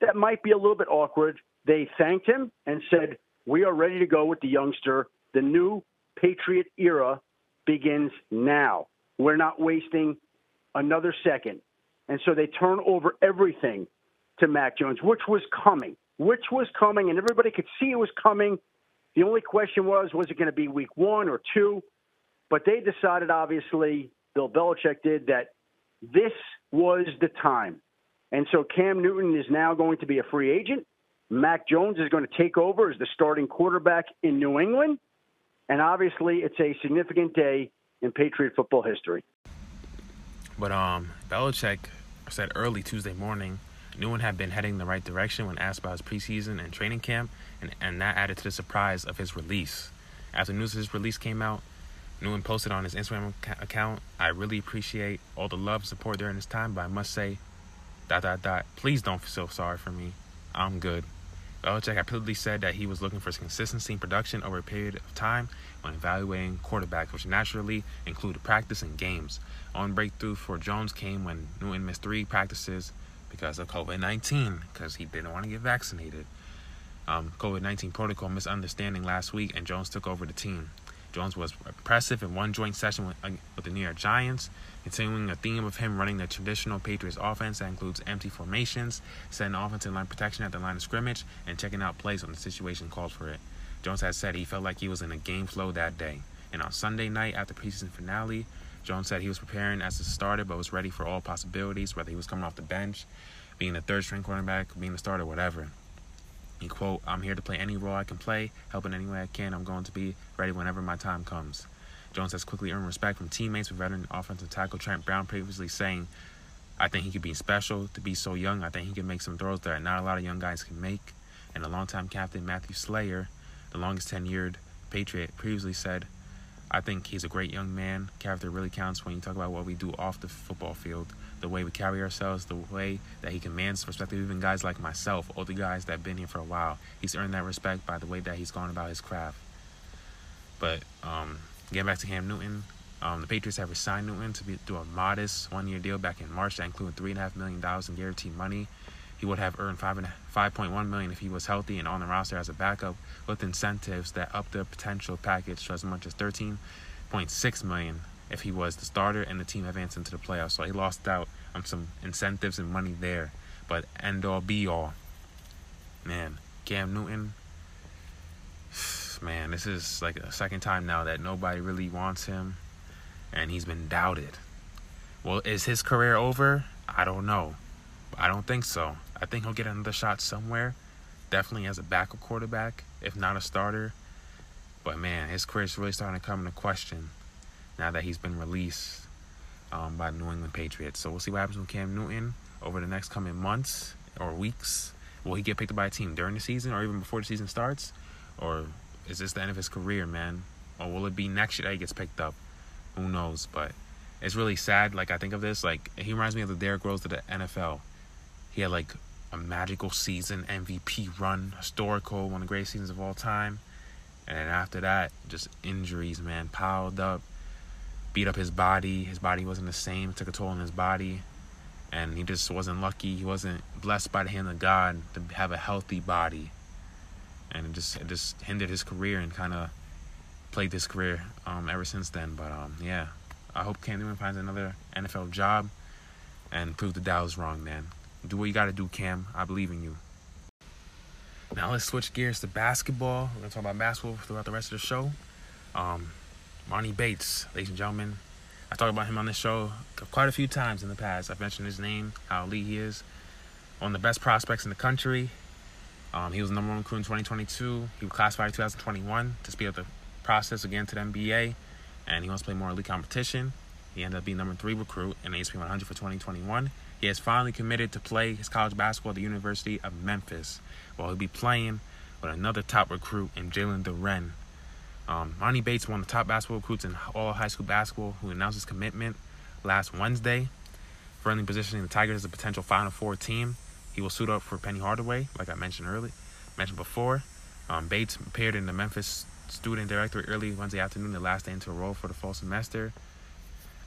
that might be a little bit awkward, they thanked him and said, We are ready to go with the youngster. The new Patriot era begins now. We're not wasting another second. And so they turn over everything to Mac Jones, which was coming, which was coming, and everybody could see it was coming. The only question was, was it going to be week one or two? But they decided, obviously, Bill Belichick did, that this was the time. And so Cam Newton is now going to be a free agent. Mac Jones is going to take over as the starting quarterback in New England. And obviously, it's a significant day in Patriot football history. But um, Belichick said early Tuesday morning Newton had been heading the right direction when asked about his preseason and training camp, and, and that added to the surprise of his release. After news of his release came out, Newton posted on his Instagram account, I really appreciate all the love and support during this time, but I must say, dot, dot, dot, please don't feel sorry for me. I'm good. Belichick repeatedly said that he was looking for consistency in production over a period of time when evaluating quarterbacks, which naturally included practice and games. On breakthrough for Jones came when Newton missed three practices because of COVID 19, because he didn't want to get vaccinated. Um, COVID 19 protocol misunderstanding last week, and Jones took over the team. Jones was impressive in one joint session with, uh, with, the New York Giants, continuing a theme of him running the traditional Patriots offense that includes empty formations, setting offensive line protection at the line of scrimmage, and checking out plays when the situation called for it. Jones has said he felt like he was in a game flow that day. And on Sunday night after preseason finale, Jones said he was preparing as a starter, but was ready for all possibilities, whether he was coming off the bench, being the third string quarterback, being the starter, whatever. He quote, I'm here to play any role I can play, helping any way I can. I'm going to be ready whenever my time comes. Jones has quickly earned respect from teammates with veteran offensive tackle Trent Brown previously saying, I think he could be special to be so young. I think he can make some throws that not a lot of young guys can make. And the longtime captain Matthew Slater, the longest tenured Patriot, previously said, I think he's a great young man. Character really counts when you talk about what we do off the football field, the way we carry ourselves, the way that he commands respect. Even guys like myself, older guys that have been here for a while, he's earned that respect by the way that he's gone about his craft. But um, getting back to Cam Newton, um, the Patriots have resigned Newton to do a modest one-year deal back in March that included three and a half million dollars in guaranteed money. He would have earned five and 5.1 million if he was healthy and on the roster as a backup, with incentives that up the potential package to as much as 13.6 million if he was the starter and the team advanced into the playoffs. So he lost out on some incentives and money there. But end all be all, man, Cam Newton, <sighs> man, this is like a second time now that nobody really wants him, and he's been doubted. Well, is his career over? I don't know. I don't think so. I think he'll get another shot somewhere. Definitely as a backup quarterback, if not a starter. But man, his career is really starting to come into question now that he's been released um, by the New England Patriots. So we'll see what happens with Cam Newton over the next coming months or weeks. Will he get picked up by a team during the season or even before the season starts? Or is this the end of his career, man? Or will it be next year that he gets picked up? Who knows? But it's really sad. Like I think of this, like he reminds me of the Derrick Rose to the NFL. He had like a magical season, MVP run, historical, one of the greatest seasons of all time. And after that, just injuries, man, piled up, beat up his body. His body wasn't the same, took a toll on his body. And he just wasn't lucky. He wasn't blessed by the hand of God to have a healthy body. And it just it just hindered his career and kind of played his career um, ever since then. But um, yeah, I hope Cam Newton finds another NFL job and prove the Dows wrong, man. Do what you got to do, Cam. I believe in you. Now let's switch gears to basketball. We're gonna talk about basketball throughout the rest of the show. Um, Emoni Bates, ladies and gentlemen. I talked about him on this show quite a few times in the past. I've mentioned his name, how elite he is. One of the best prospects in the country. Um, he was number one recruit in 2022. He was classified in 2021 to speed up the process again to the NBA, and he wants to play more elite competition. He ended up being number three recruit in the ASP 100 for 2021. He has finally committed to play his college basketball at the University of Memphis, while he'll be playing with another top recruit in Jalen Duren. Um, Emoni Bates, one of the top basketball recruits in all high school basketball, who announced his commitment last Wednesday, firmly positioning the Tigers as a potential Final Four team. He will suit up for Penny Hardaway, like I mentioned earlier, mentioned before. Um, Bates appeared in the Memphis Student Directory early Wednesday afternoon, the last day into a role for the fall semester.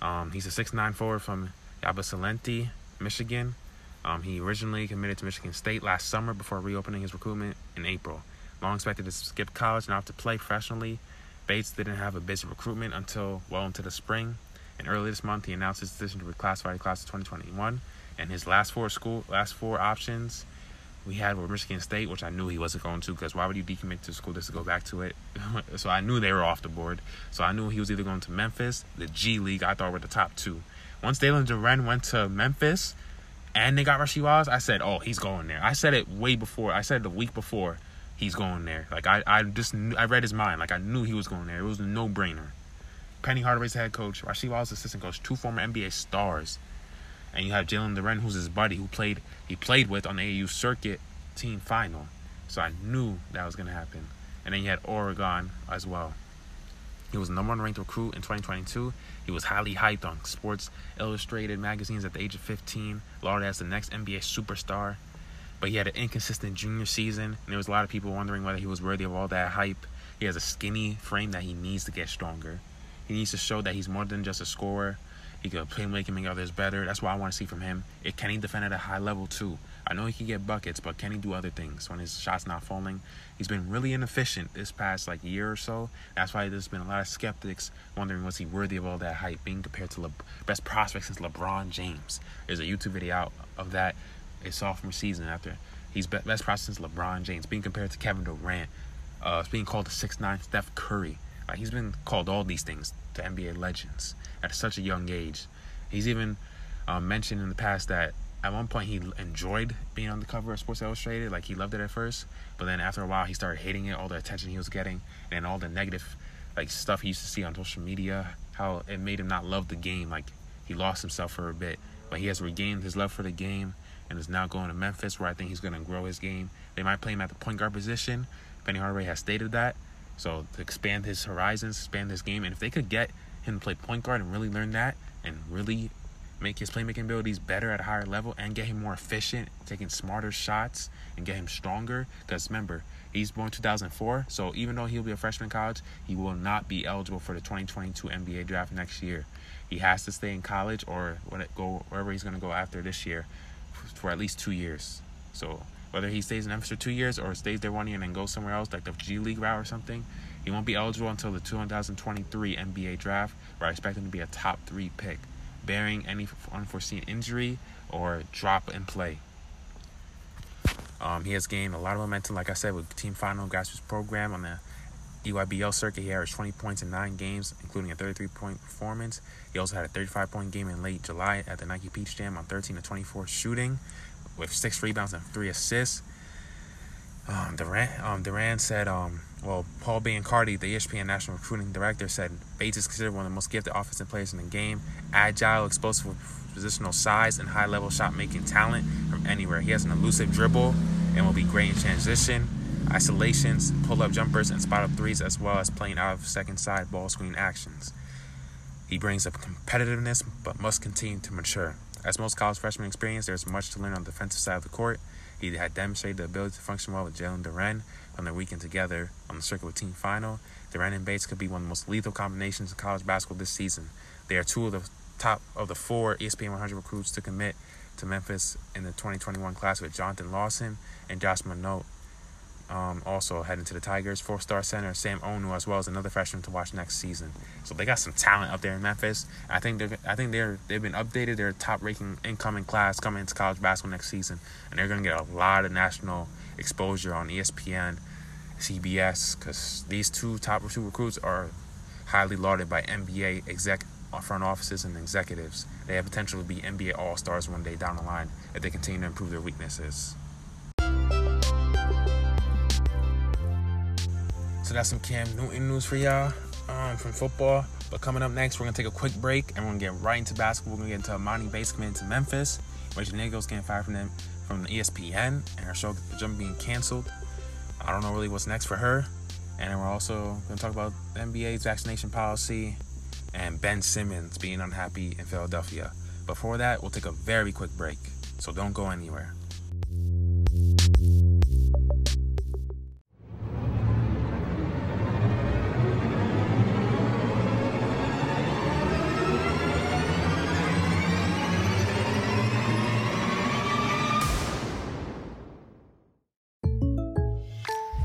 Um, he's a 6'9 forward from Ypsilanti, Michigan. Um, he originally committed to Michigan State last summer before reopening his recruitment in April. Long expected to skip college and opt to play professionally. Bates didn't have a busy recruitment until well into the spring. And early this month, he announced his decision to reclassify the class of 2021. And his last four school, last four options, we had were Michigan State, which I knew he wasn't going to, because why would you decommit to school just to go back to it? <laughs> so I knew they were off the board. So I knew he was either going to Memphis, the G League. I thought were the top two. Once Jalen Duren went to Memphis, and they got Rasheed Wallace, I said, "Oh, he's going there." I said it way before. I said the week before he's going there. Like I, I just knew, I read his mind. Like I knew he was going there. It was a no brainer. Penny Hardaway's head coach, Rasheed Wallace assistant coach, two former NBA stars, and you have Jalen Duren, who's his buddy, who played he played with on the AU circuit team final. So I knew that was gonna happen. And then you had Oregon as well. He was number one ranked recruit in 2022. He was highly hyped on Sports Illustrated magazines at the age of 15, lauded as the next NBA superstar. But he had an inconsistent junior season, and there was a lot of people wondering whether he was worthy of all that hype. He has a skinny frame that he needs to get stronger. He needs to show that he's more than just a scorer. He could play making make others better. That's what I want to see from him. It can he defend at a high level too? I know he can get buckets, but can he do other things when his shot's not falling? He's been really inefficient this past like year or so. That's why there's been a lot of skeptics wondering was he worthy of all that hype, being compared to the best prospect since LeBron James. There's a YouTube video out of that his sophomore season after he's best prospect since LeBron James, being compared to Kevin Durant. Uh, it's being called the six nine Steph Curry. Like he's been called all these things to NBA legends at such a young age. He's even um, mentioned in the past that at one point he enjoyed being on the cover of Sports Illustrated. Like he loved it at first, but then after a while he started hating it. All the attention he was getting and all the negative like stuff he used to see on social media. How it made him not love the game. Like he lost himself for a bit, but he has regained his love for the game and is now going to Memphis, where I think he's going to grow his game. They might play him at the point guard position. Penny Hardaway has stated that. So to expand his horizons, expand his game, and if they could get him to play point guard and really learn that and really make his playmaking abilities better at a higher level and get him more efficient, taking smarter shots and get him stronger. Because remember, he's born 2004, so even though he'll be a freshman in college, he will not be eligible for the 2022 NBA draft next year. He has to stay in college or go wherever he's going to go after this year for at least two years. So whether he stays in Memphis for two years or stays there one year and then goes somewhere else, like the G League route or something, he won't be eligible until the 2023 NBA draft, where I expect him to be a top three pick bearing any unforeseen injury or drop in play. Um, he has gained a lot of momentum, like I said, with Team Final grassroots program on the EYBL circuit. He averaged 20 points in nine games, including a 33 point performance. He also had a 35 point game in late July at the Nike Peach Jam on 13 to 24 shooting, with six rebounds and three assists. Um, Durant, um, Durant said, um, well, Paul Biancardi, the ESPN national recruiting director, said Bates is considered one of the most gifted offensive players in the game. Agile, explosive with positional size, and high level shot making talent from anywhere. He has an elusive dribble and will be great in transition, isolations, pull up jumpers, and spot up threes, as well as playing out of second side ball screen actions. He brings up competitiveness, but must continue to mature. As most college freshmen experience, there's much to learn on the defensive side of the court. He had demonstrated the ability to function well with Jalen Duren on their weekend together on the circuit team final. Duren and Bates could be one of the most lethal combinations in college basketball this season. They are two of the top of the four ESPN 100 recruits to commit to Memphis in the 2021 class with Jonathan Lawson and Josh Minott um, also heading to the Tigers. Four star center Sam Onu as well as another freshman to watch next season. So they got some talent up there in Memphis. I think they're I think they're they've been updated. They're top ranking incoming class coming into college basketball next season, and they're gonna get a lot of national exposure on ESPN, CBS, because these two top two recruits are highly lauded by NBA exec front offices and executives. They have potential to be NBA All Stars one day down the line if they continue to improve their weaknesses. So that's some Cam Newton news for y'all um, from football. But coming up next, we're gonna take a quick break and we're gonna get right into basketball. We're gonna get into Emoni Bates coming into Memphis. Rachel Nichols getting fired from them from the ESPN and her show The Jump being canceled. I don't know really what's next for her. And we're also gonna talk about NBA's vaccination policy and Ben Simmons being unhappy in Philadelphia. Before that, we'll take a very quick break. So don't go anywhere.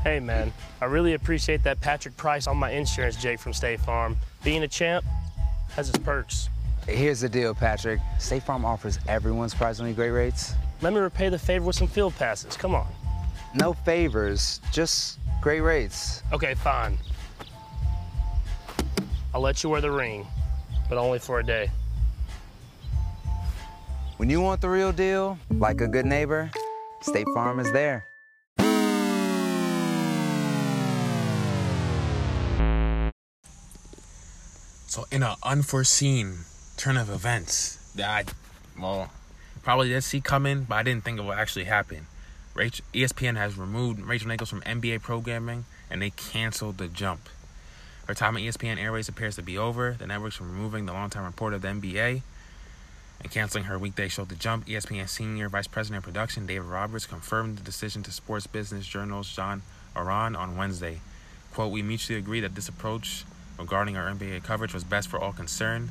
Hey man, I really appreciate that Patrick Price on my insurance, Jake from State Farm. Being a champ has its perks. Here's the deal, Patrick. State Farm offers everyone surprisingly great rates. Let me repay the favor with some field passes. Come on. No favors, just great rates. Okay, fine. I'll let you wear the ring, but only for a day. When you want the real deal, like a good neighbor, State Farm is there. So in an unforeseen turn of events that I, well, probably did see coming, but I didn't think it would actually happen. Rachel, ESPN has removed Rachel Nichols from NBA programming, and they canceled the jump. Her time at ESPN Airways appears to be over. The network's removing the longtime reporter of the NBA and canceling her weekday show The Jump. ESPN Senior Vice President of Production David Roberts confirmed the decision to Sports Business Journal's John Ourand on Wednesday. Quote, we mutually agree that this approach regarding our NBA coverage was best for all concerned.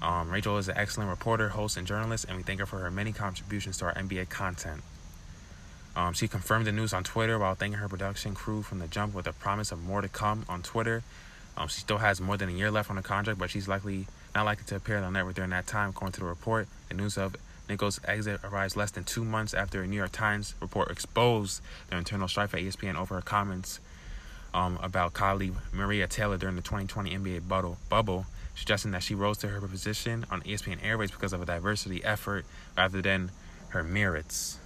Um, Rachel is an excellent reporter, host, and journalist, and we thank her for her many contributions to our NBA content. Um, she confirmed the news on Twitter while thanking her production crew from the jump with a promise of more to come on Twitter. Um, she still has more than a year left on the contract, but she's likely not likely to appear on the network during that time, according to the report. The news of Nichols' exit arrives less than two months after a New York Times report exposed the internal strife at ESPN over her comments um, about colleague Maria Taylor during the 2020 NBA bubble, bubble, suggesting that she rose to her position on ESPN Airways because of a diversity effort rather than her merits,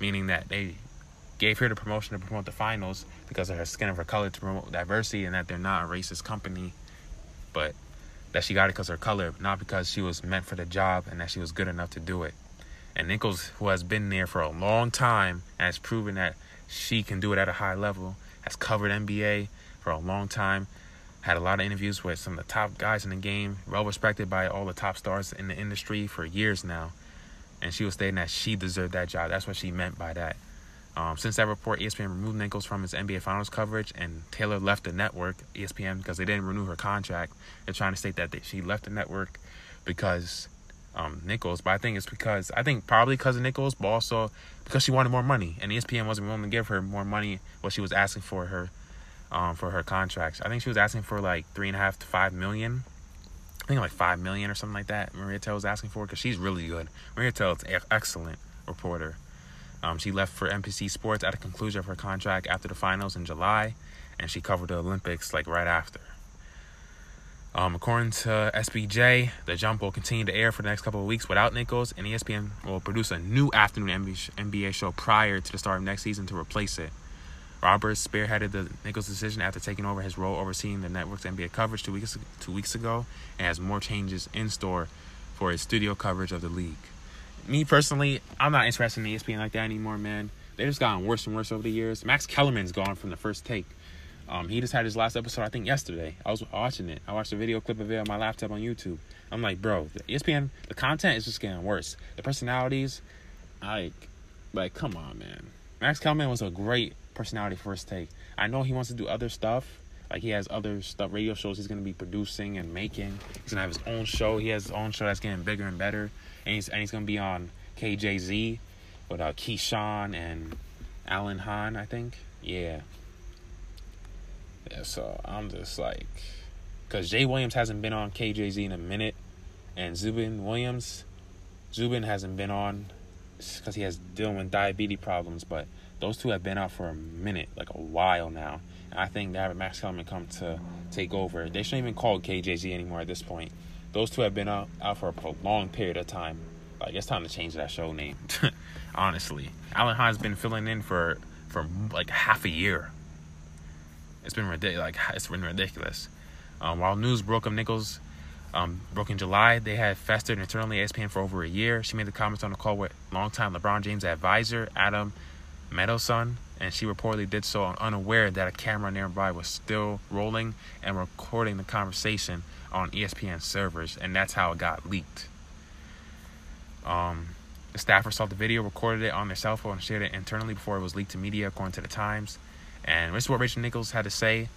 meaning that they gave her the promotion to promote the finals because of her skin of her color to promote diversity and that they're not a racist company, but that she got it because of her color, not because she was meant for the job and that she was good enough to do it. And Nichols, who has been there for a long time has proven that she can do it at a high level, has covered NBA for a long time, had a lot of interviews with some of the top guys in the game, well respected by all the top stars in the industry for years now. And she was stating that she deserved that job. That's what she meant by that. Um, since that report, ESPN removed Nichols from his NBA Finals coverage, and Taylor left the network, ESPN, because they didn't renew her contract. They're trying to state that they, she left the network because um, Nichols, but I think it's because I think probably because of Nichols, but also because she wanted more money, and ESPN wasn't willing to give her more money what she was asking for her um, for her contracts. I think she was asking for like three and a half to five million. I think like five million or something like that. Maria Taylor was asking for because she's really good. Maria Taylor is an excellent reporter. Um, she left for NBC Sports at the conclusion of her contract after the finals in July, and she covered the Olympics like right after. Um, according to SBJ, the jump will continue to air for the next couple of weeks without Nichols, and ESPN will produce a new afternoon NBA show prior to the start of next season to replace it. Roberts spearheaded the Nichols decision after taking over his role overseeing the network's NBA coverage two weeks two weeks ago, and has more changes in store for his studio coverage of the league. Me personally, I'm not interested in ESPN like that anymore, man. They've just gotten worse and worse over the years. Max Kellerman's gone from the first take. Um, he just had his last episode, I think, yesterday. I was watching it. I watched a video clip of it on my laptop on YouTube. I'm like, bro, the ESPN, the content is just getting worse. The personalities, like, like, come on, man. Max Kellerman was a great personality first take. I know he wants to do other stuff. Like he has other stuff, radio shows he's gonna be producing and making. He's gonna have his own show. He has his own show that's getting bigger and better. And he's and he's gonna be on KJZ with uh, Keyshawn and Alan Hahn, I think. Yeah. Yeah, so I'm just like, because Jay Williams hasn't been on KJZ in a minute, and Zubin Williams, Zubin hasn't been on because he has dealing with diabetes problems, but those two have been out for a minute, like a while now. And I think that Max Kellerman come to take over. They shouldn't even call KJZ anymore at this point. Those two have been out, out for a prolonged period of time. Like it's time to change that show name. <laughs> Honestly, Alan Hahn's been filling in for for like half a year. It's been ridiculous. Like <laughs> it's been ridiculous. Um, while news broke of Nichols um, broke in July, they had festered internally ESPN for over a year. She made the comments on the call with longtime LeBron James advisor Adam Mendelsohn, and she reportedly did so unaware that a camera nearby was still rolling and recording the conversation on ESPN servers, and that's how it got leaked. Um, the staffer saw the video, recorded it on their cell phone, and shared it internally before it was leaked to media, according to the Times. And this is what Rachel Nichols had to say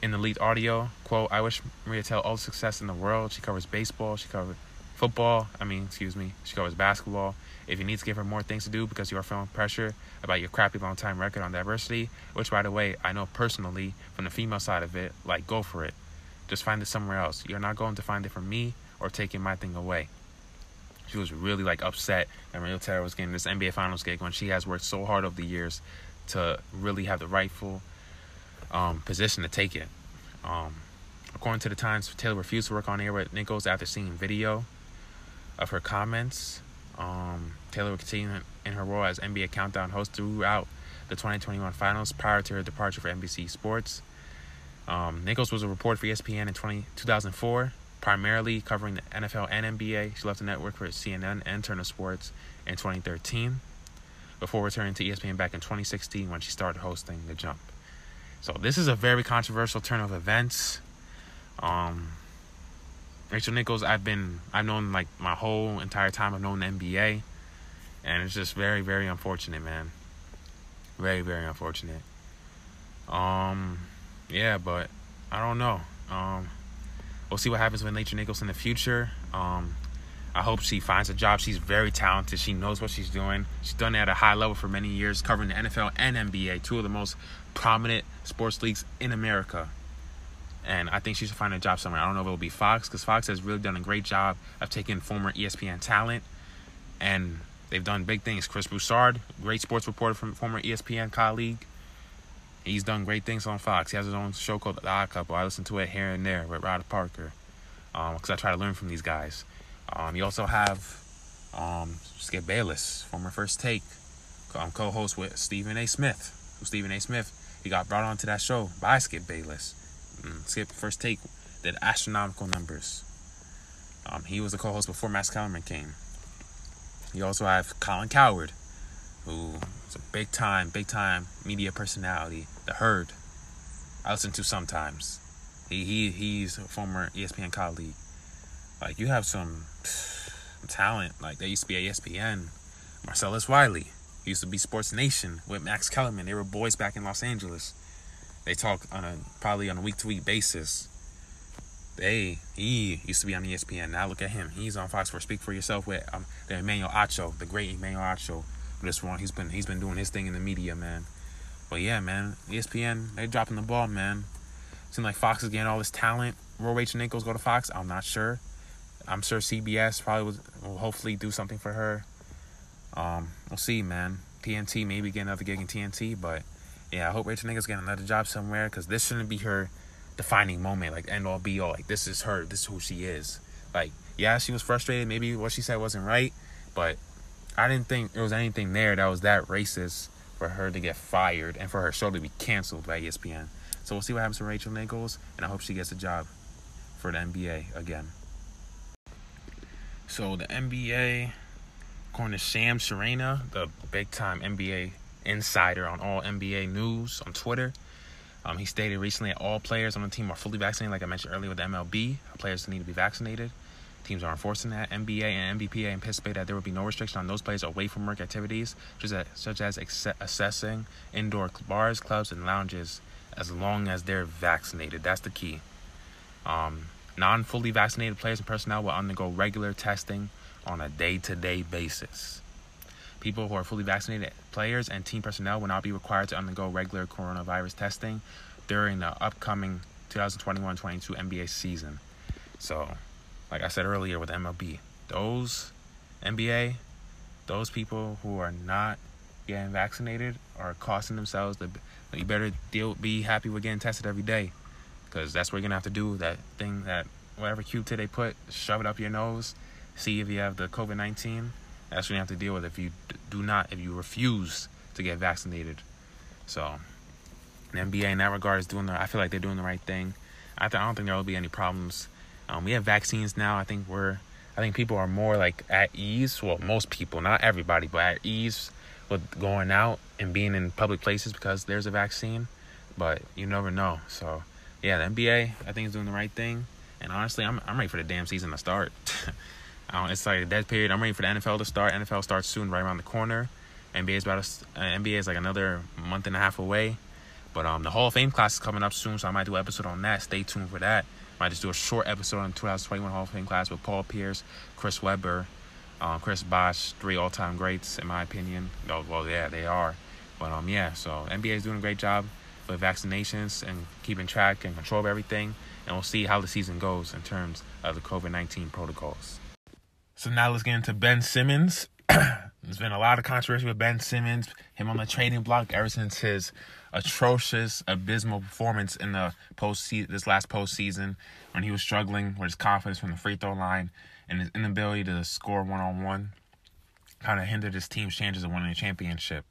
in the lead audio. Quote, I wish Maria Taylor all the success in the world. She covers baseball, she covers football, I mean, excuse me, she covers basketball. If you need to give her more things to do because you are feeling pressure about your crappy long time record on diversity, which by the way, I know personally from the female side of it, like go for it. Just find it somewhere else. You're not going to find it from me or taking my thing away. She was really like upset that Maria Taylor was getting this NBA Finals gig when she has worked so hard over the years to really have the rightful um, position to take it. Um, according to the Times, Taylor refused to work on air with Nichols after seeing video of her comments. Um, Taylor will continue in her role as NBA Countdown host throughout the 2021 finals prior to her departure for NBC Sports. Um, Nichols was a reporter for ESPN in 20, 2004, primarily covering the NFL and NBA. She left the network for CNN and Turner Sports in 2013 before returning to ESPN back in 2016 when she started hosting The Jump. So this is a very controversial turn of events. Um, Rachel Nichols, I've been I've known like my whole entire time I've known the NBA, and it's just very very unfortunate, man. Very very unfortunate. Um, yeah, but I don't know. Um, we'll see what happens with Rachel Nichols in the future. Um, I hope she finds a job. She's very talented. She knows what she's doing. She's done it at a high level for many years, covering the NFL and NBA, two of the most prominent sports leagues in America and I think she should find a job somewhere. I don't know if it'll be Fox because Fox has really done a great job of taking former ESPN talent, and they've done big things. Chris Broussard, great sports reporter from former ESPN colleague, He's done great things on Fox. He has his own show called The Odd Couple. I listen to it here and there with Rob Parker because um, I try to learn from these guys. Um, you also have um, Skip Bayless, former First Take, um, co-host with Stephen A. Smith. Who Stephen A. Smith, he got brought onto that show by Skip Bayless. Mm, Skip First Take did astronomical numbers. Um, he was the co-host before Max Kellerman came. You also have Colin Cowherd, who is a big time, big time media personality. The Herd. I listen to sometimes. He he he's a former ESPN colleague. Like you have some talent. Like they used to be ESPN. Marcellus Wiley he used to be Sports Nation with Max Kellerman. They were boys back in Los Angeles. They talk on a probably on a week to week basis. They he used to be on ESPN. Now look at him. He's on Fox for Speak for Yourself with um, the Emmanuel Acho, the great Emmanuel Acho. This one, he's been he's been doing his thing in the media, man. But yeah, man, ESPN they dropping the ball, man. Seems like Fox is getting all this talent. Roy Rachel Nichols go to Fox. I'm not sure. I'm sure CBS probably will hopefully do something for her. Um, we'll see, man. TNT maybe get another gig in TNT, but yeah, I hope Rachel Nichols get another job somewhere because this shouldn't be her defining moment, like end all be all. Like this is her. This is who she is. Like yeah, she was frustrated. Maybe what she said wasn't right, but I didn't think there was anything there that was that racist for her to get fired and for her show to be canceled by ESPN. So we'll see what happens to Rachel Nichols, and I hope she gets a job for the NBA again. So the NBA, according to Shams Charania, the big time NBA insider on all NBA news on Twitter, um, he stated recently that all players on the team are fully vaccinated, like I mentioned earlier with the MLB. Players need to be vaccinated. Teams are enforcing that. NBA and NBPA anticipate that there will be no restriction on those players away from work activities, such as, such as accessing indoor bars, clubs, and lounges, as long as they're vaccinated. That's the key. Um, non fully vaccinated players and personnel will undergo regular testing on a day to day basis. People who are fully vaccinated players and team personnel will not be required to undergo regular coronavirus testing during the upcoming 2021 22 NBA season. So, like I said earlier with MLB, those NBA, those people who are not getting vaccinated are costing themselves the you better deal be happy with getting tested every day because that's what you're gonna have to do that thing that whatever q-tip they put shove it up your nose see if you have the covid-19 that's what you have to deal with if you do not if you refuse to get vaccinated. So the nba in that regard is doing the i feel like they're doing the right thing. I, th- I don't think there will be any problems. Um, we have vaccines now. I think we're i think people are more like at ease. Well most people not everybody but at ease with going out and being in public places because there's a vaccine. But you never know. So yeah the nba i think is doing the right thing and honestly i'm, I'm ready for the damn season to start <laughs> it's like a dead period. I'm ready for the NFL to start. NFL starts soon, right around the corner. NBA is about to, uh, NBA is like another month and a half away. But um, the Hall of Fame class is coming up soon, so I might do an episode on that. Stay tuned for that. I might just do a short episode on 2021 Hall of Fame class with Paul Pierce, Chris Webber, um, Chris Bosh, three all-time greats in my opinion. Oh, well, yeah, they are. But um, yeah, so NBA is doing a great job with vaccinations and keeping track and control of everything. And we'll see how the season goes in terms of the COVID-19 protocols. So now let's get into Ben Simmons. <clears throat> There's been a lot of controversy with Ben Simmons, him on the trading block ever since his atrocious, abysmal performance in the post this last postseason when he was struggling with his confidence from the free throw line and his inability to score one on one kind of hindered his team's chances of winning a championship.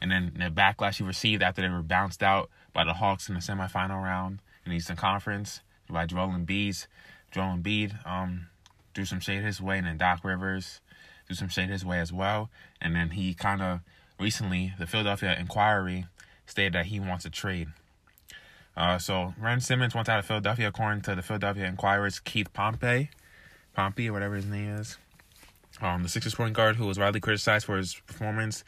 And then the backlash he received after they were bounced out by the Hawks in the semifinal round in the Eastern Conference by Joel Embiid. Joel Embiid, um, threw some shade his way, and then Doc Rivers threw some shade his way as well. And then he kind of recently, the Philadelphia Inquirer stated that he wants a trade. Uh, so Ben Simmons wants out of Philadelphia, according to the Philadelphia Inquirer's Keith Pompey, Pompey or whatever his name is. Um, the Sixers point guard who was widely criticized for his performance,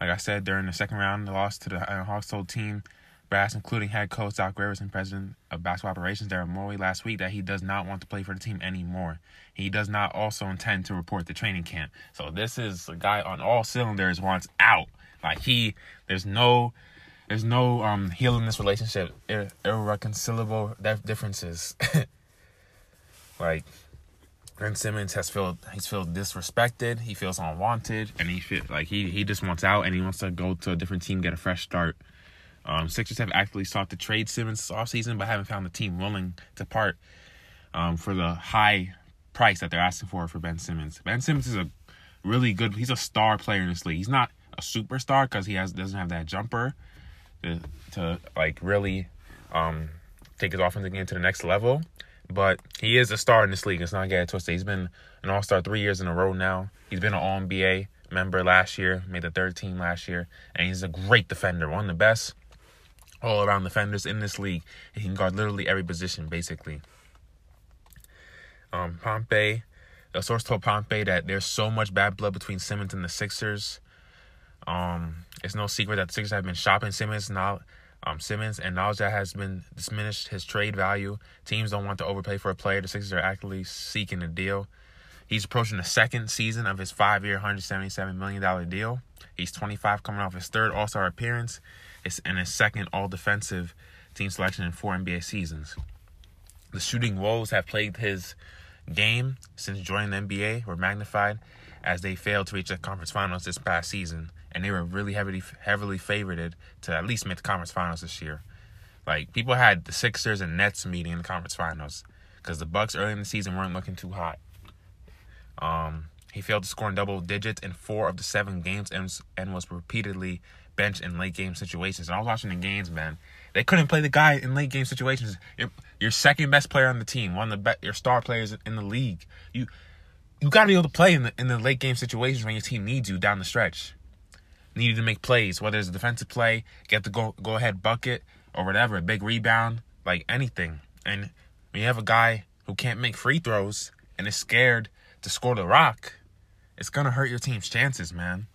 like I said during the second round, the loss to the uh, told team brass, including head coach Doc Rivers and president of basketball operations Daryl Morey last week, that he does not want to play for the team anymore. He does not also intend to report the training camp. So this is a guy on all cylinders wants out. Like he, there's no, there's no um healing this relationship. Ir- irreconcilable differences. <laughs> like Ben Simmons has felt he's felt disrespected. He feels unwanted, and he feel like he he just wants out and he wants to go to a different team, get a fresh start. Um, Sixers have actively sought to trade Simmons this offseason, but haven't found the team willing to part um, for the high price that they're asking for for Ben Simmons. Ben Simmons is a really good. He's a star player in this league. He's not a superstar because he has doesn't have that jumper to, to like really um, take his offensive game to the next level. But he is a star in this league. It's not getting twisted. He's been an All Star three years in a row now. He's been an All NBA member last year, made the third team last year, and he's a great defender, one of the best all around defenders in this league. He can guard literally every position, basically. Um, Pompey, a source told Pompey that there's so much bad blood between Simmons and the Sixers. Um, it's no secret that the Sixers have been shopping Simmons now. Um, Simmons and that has been diminished his trade value. Teams don't want to overpay for a player. The Sixers are actively seeking a deal. He's approaching the second season of his five-year, $177 million deal. He's 25, coming off his third All-Star appearance and his second All-Defensive team selection in four NBA seasons. The shooting woes have plagued his game since joining the NBA were magnified as they failed to reach the conference finals this past season, and they were really heavily heavily favored to at least make the conference finals this year. Like people had the Sixers and Nets meeting in the conference finals because the Bucks early in the season weren't looking too hot. Um, he failed to score in double digits in four of the seven games and, and was repeatedly benched in late game situations. And I was watching the games, man. They couldn't play the guy in late game situations. Your, your second best player on the team, one of the be- your star players in the league. You you got to be able to play in the in the late game situations when your team needs you down the stretch. Needed to make plays, whether it's a defensive play, get the go go ahead bucket or whatever, a big rebound, like anything. And when you have a guy who can't make free throws and is scared to score the rock, it's gonna hurt your team's chances, man.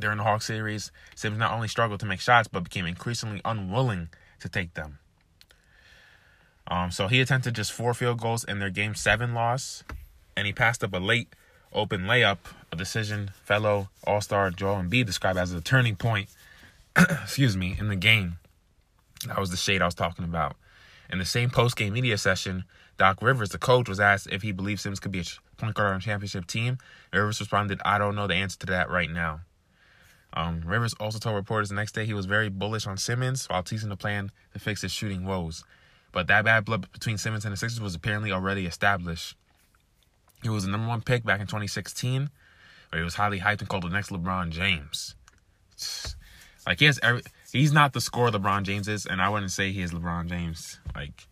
During the Hawk series, Sims not only struggled to make shots, but became increasingly unwilling to take them. Um, so he attempted just four field goals in their Game 7 loss, and he passed up a late open layup, a decision fellow All Star Joel Embiid described as a turning point, <clears throat> excuse me, in the game. That was the shade I was talking about. In the same post game media session, Doc Rivers, the coach, was asked if he believes Simmons could be a point guard on a championship team. Rivers responded, I don't know the answer to that right now. Um, Rivers also told reporters the next day he was very bullish on Simmons while teasing the plan to fix his shooting woes. But that bad blood between Simmons and the Sixers was apparently already established. He was the number one pick back in 2016, where he was highly hyped and called the next LeBron James. <sighs> Like he has every, he's not the score LeBron James is, and I wouldn't say he is LeBron James. Like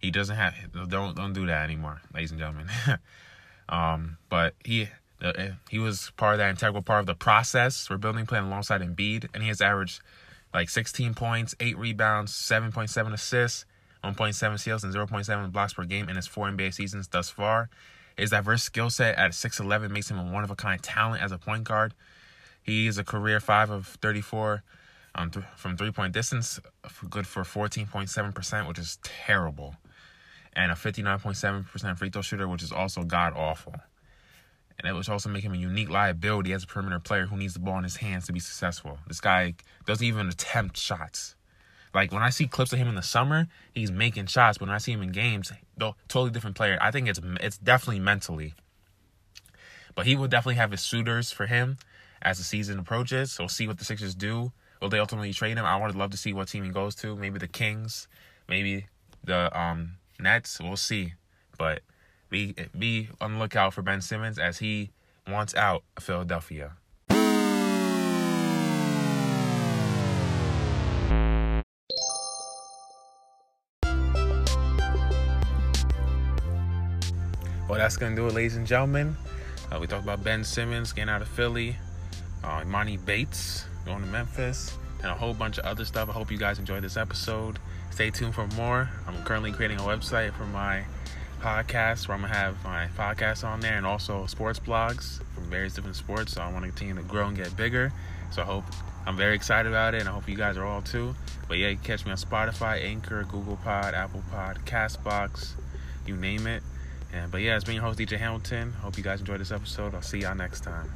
he doesn't have don't don't do that anymore, ladies and gentlemen. <laughs> um, but he uh, eh, he was part of that integral part of the process for building plan alongside Embiid, and he has averaged like 16 points, 8 rebounds, 7.7 assists, 1.7 steals, and 0.7 blocks per game in his four NBA seasons thus far. His diverse skill set at 6'11 makes him a one of a kind talent as a point guard. He is a career 5 of 34 um, th- from three point distance, good for 14.7%, which is terrible, and a 59.7% free throw shooter, which is also god awful and it would also make him a unique liability as a perimeter player who needs the ball in his hands to be successful. This guy doesn't even attempt shots. Like when I see clips of him in the summer, he's making shots, but when I see him in games, though totally different player. I think it's it's definitely mentally. But he will definitely have his suitors for him as the season approaches. So we'll see what the Sixers do. Will they ultimately trade him? I would love to see what team he goes to. Maybe the Kings, maybe the um Nets. We'll see. But be be on the lookout for Ben Simmons as he wants out of Philadelphia. Well, that's gonna do it, ladies and gentlemen. Uh, we talked about Ben Simmons getting out of Philly, uh, Emoni Bates going to Memphis, and a whole bunch of other stuff. I hope you guys enjoyed this episode. Stay tuned for more. I'm currently creating a website for my podcast where I'm gonna have my podcast on there and also sports blogs from various different sports. So I want to continue to grow and get bigger. So I hope I'm very excited about it, and I hope you guys are all too. But yeah, you catch me on Spotify, Anchor, Google Pod, Apple Pod, Castbox, you name it. And but yeah, it's been your host DJ Hamilton. Hope you guys enjoyed this episode. I'll see y'all next time.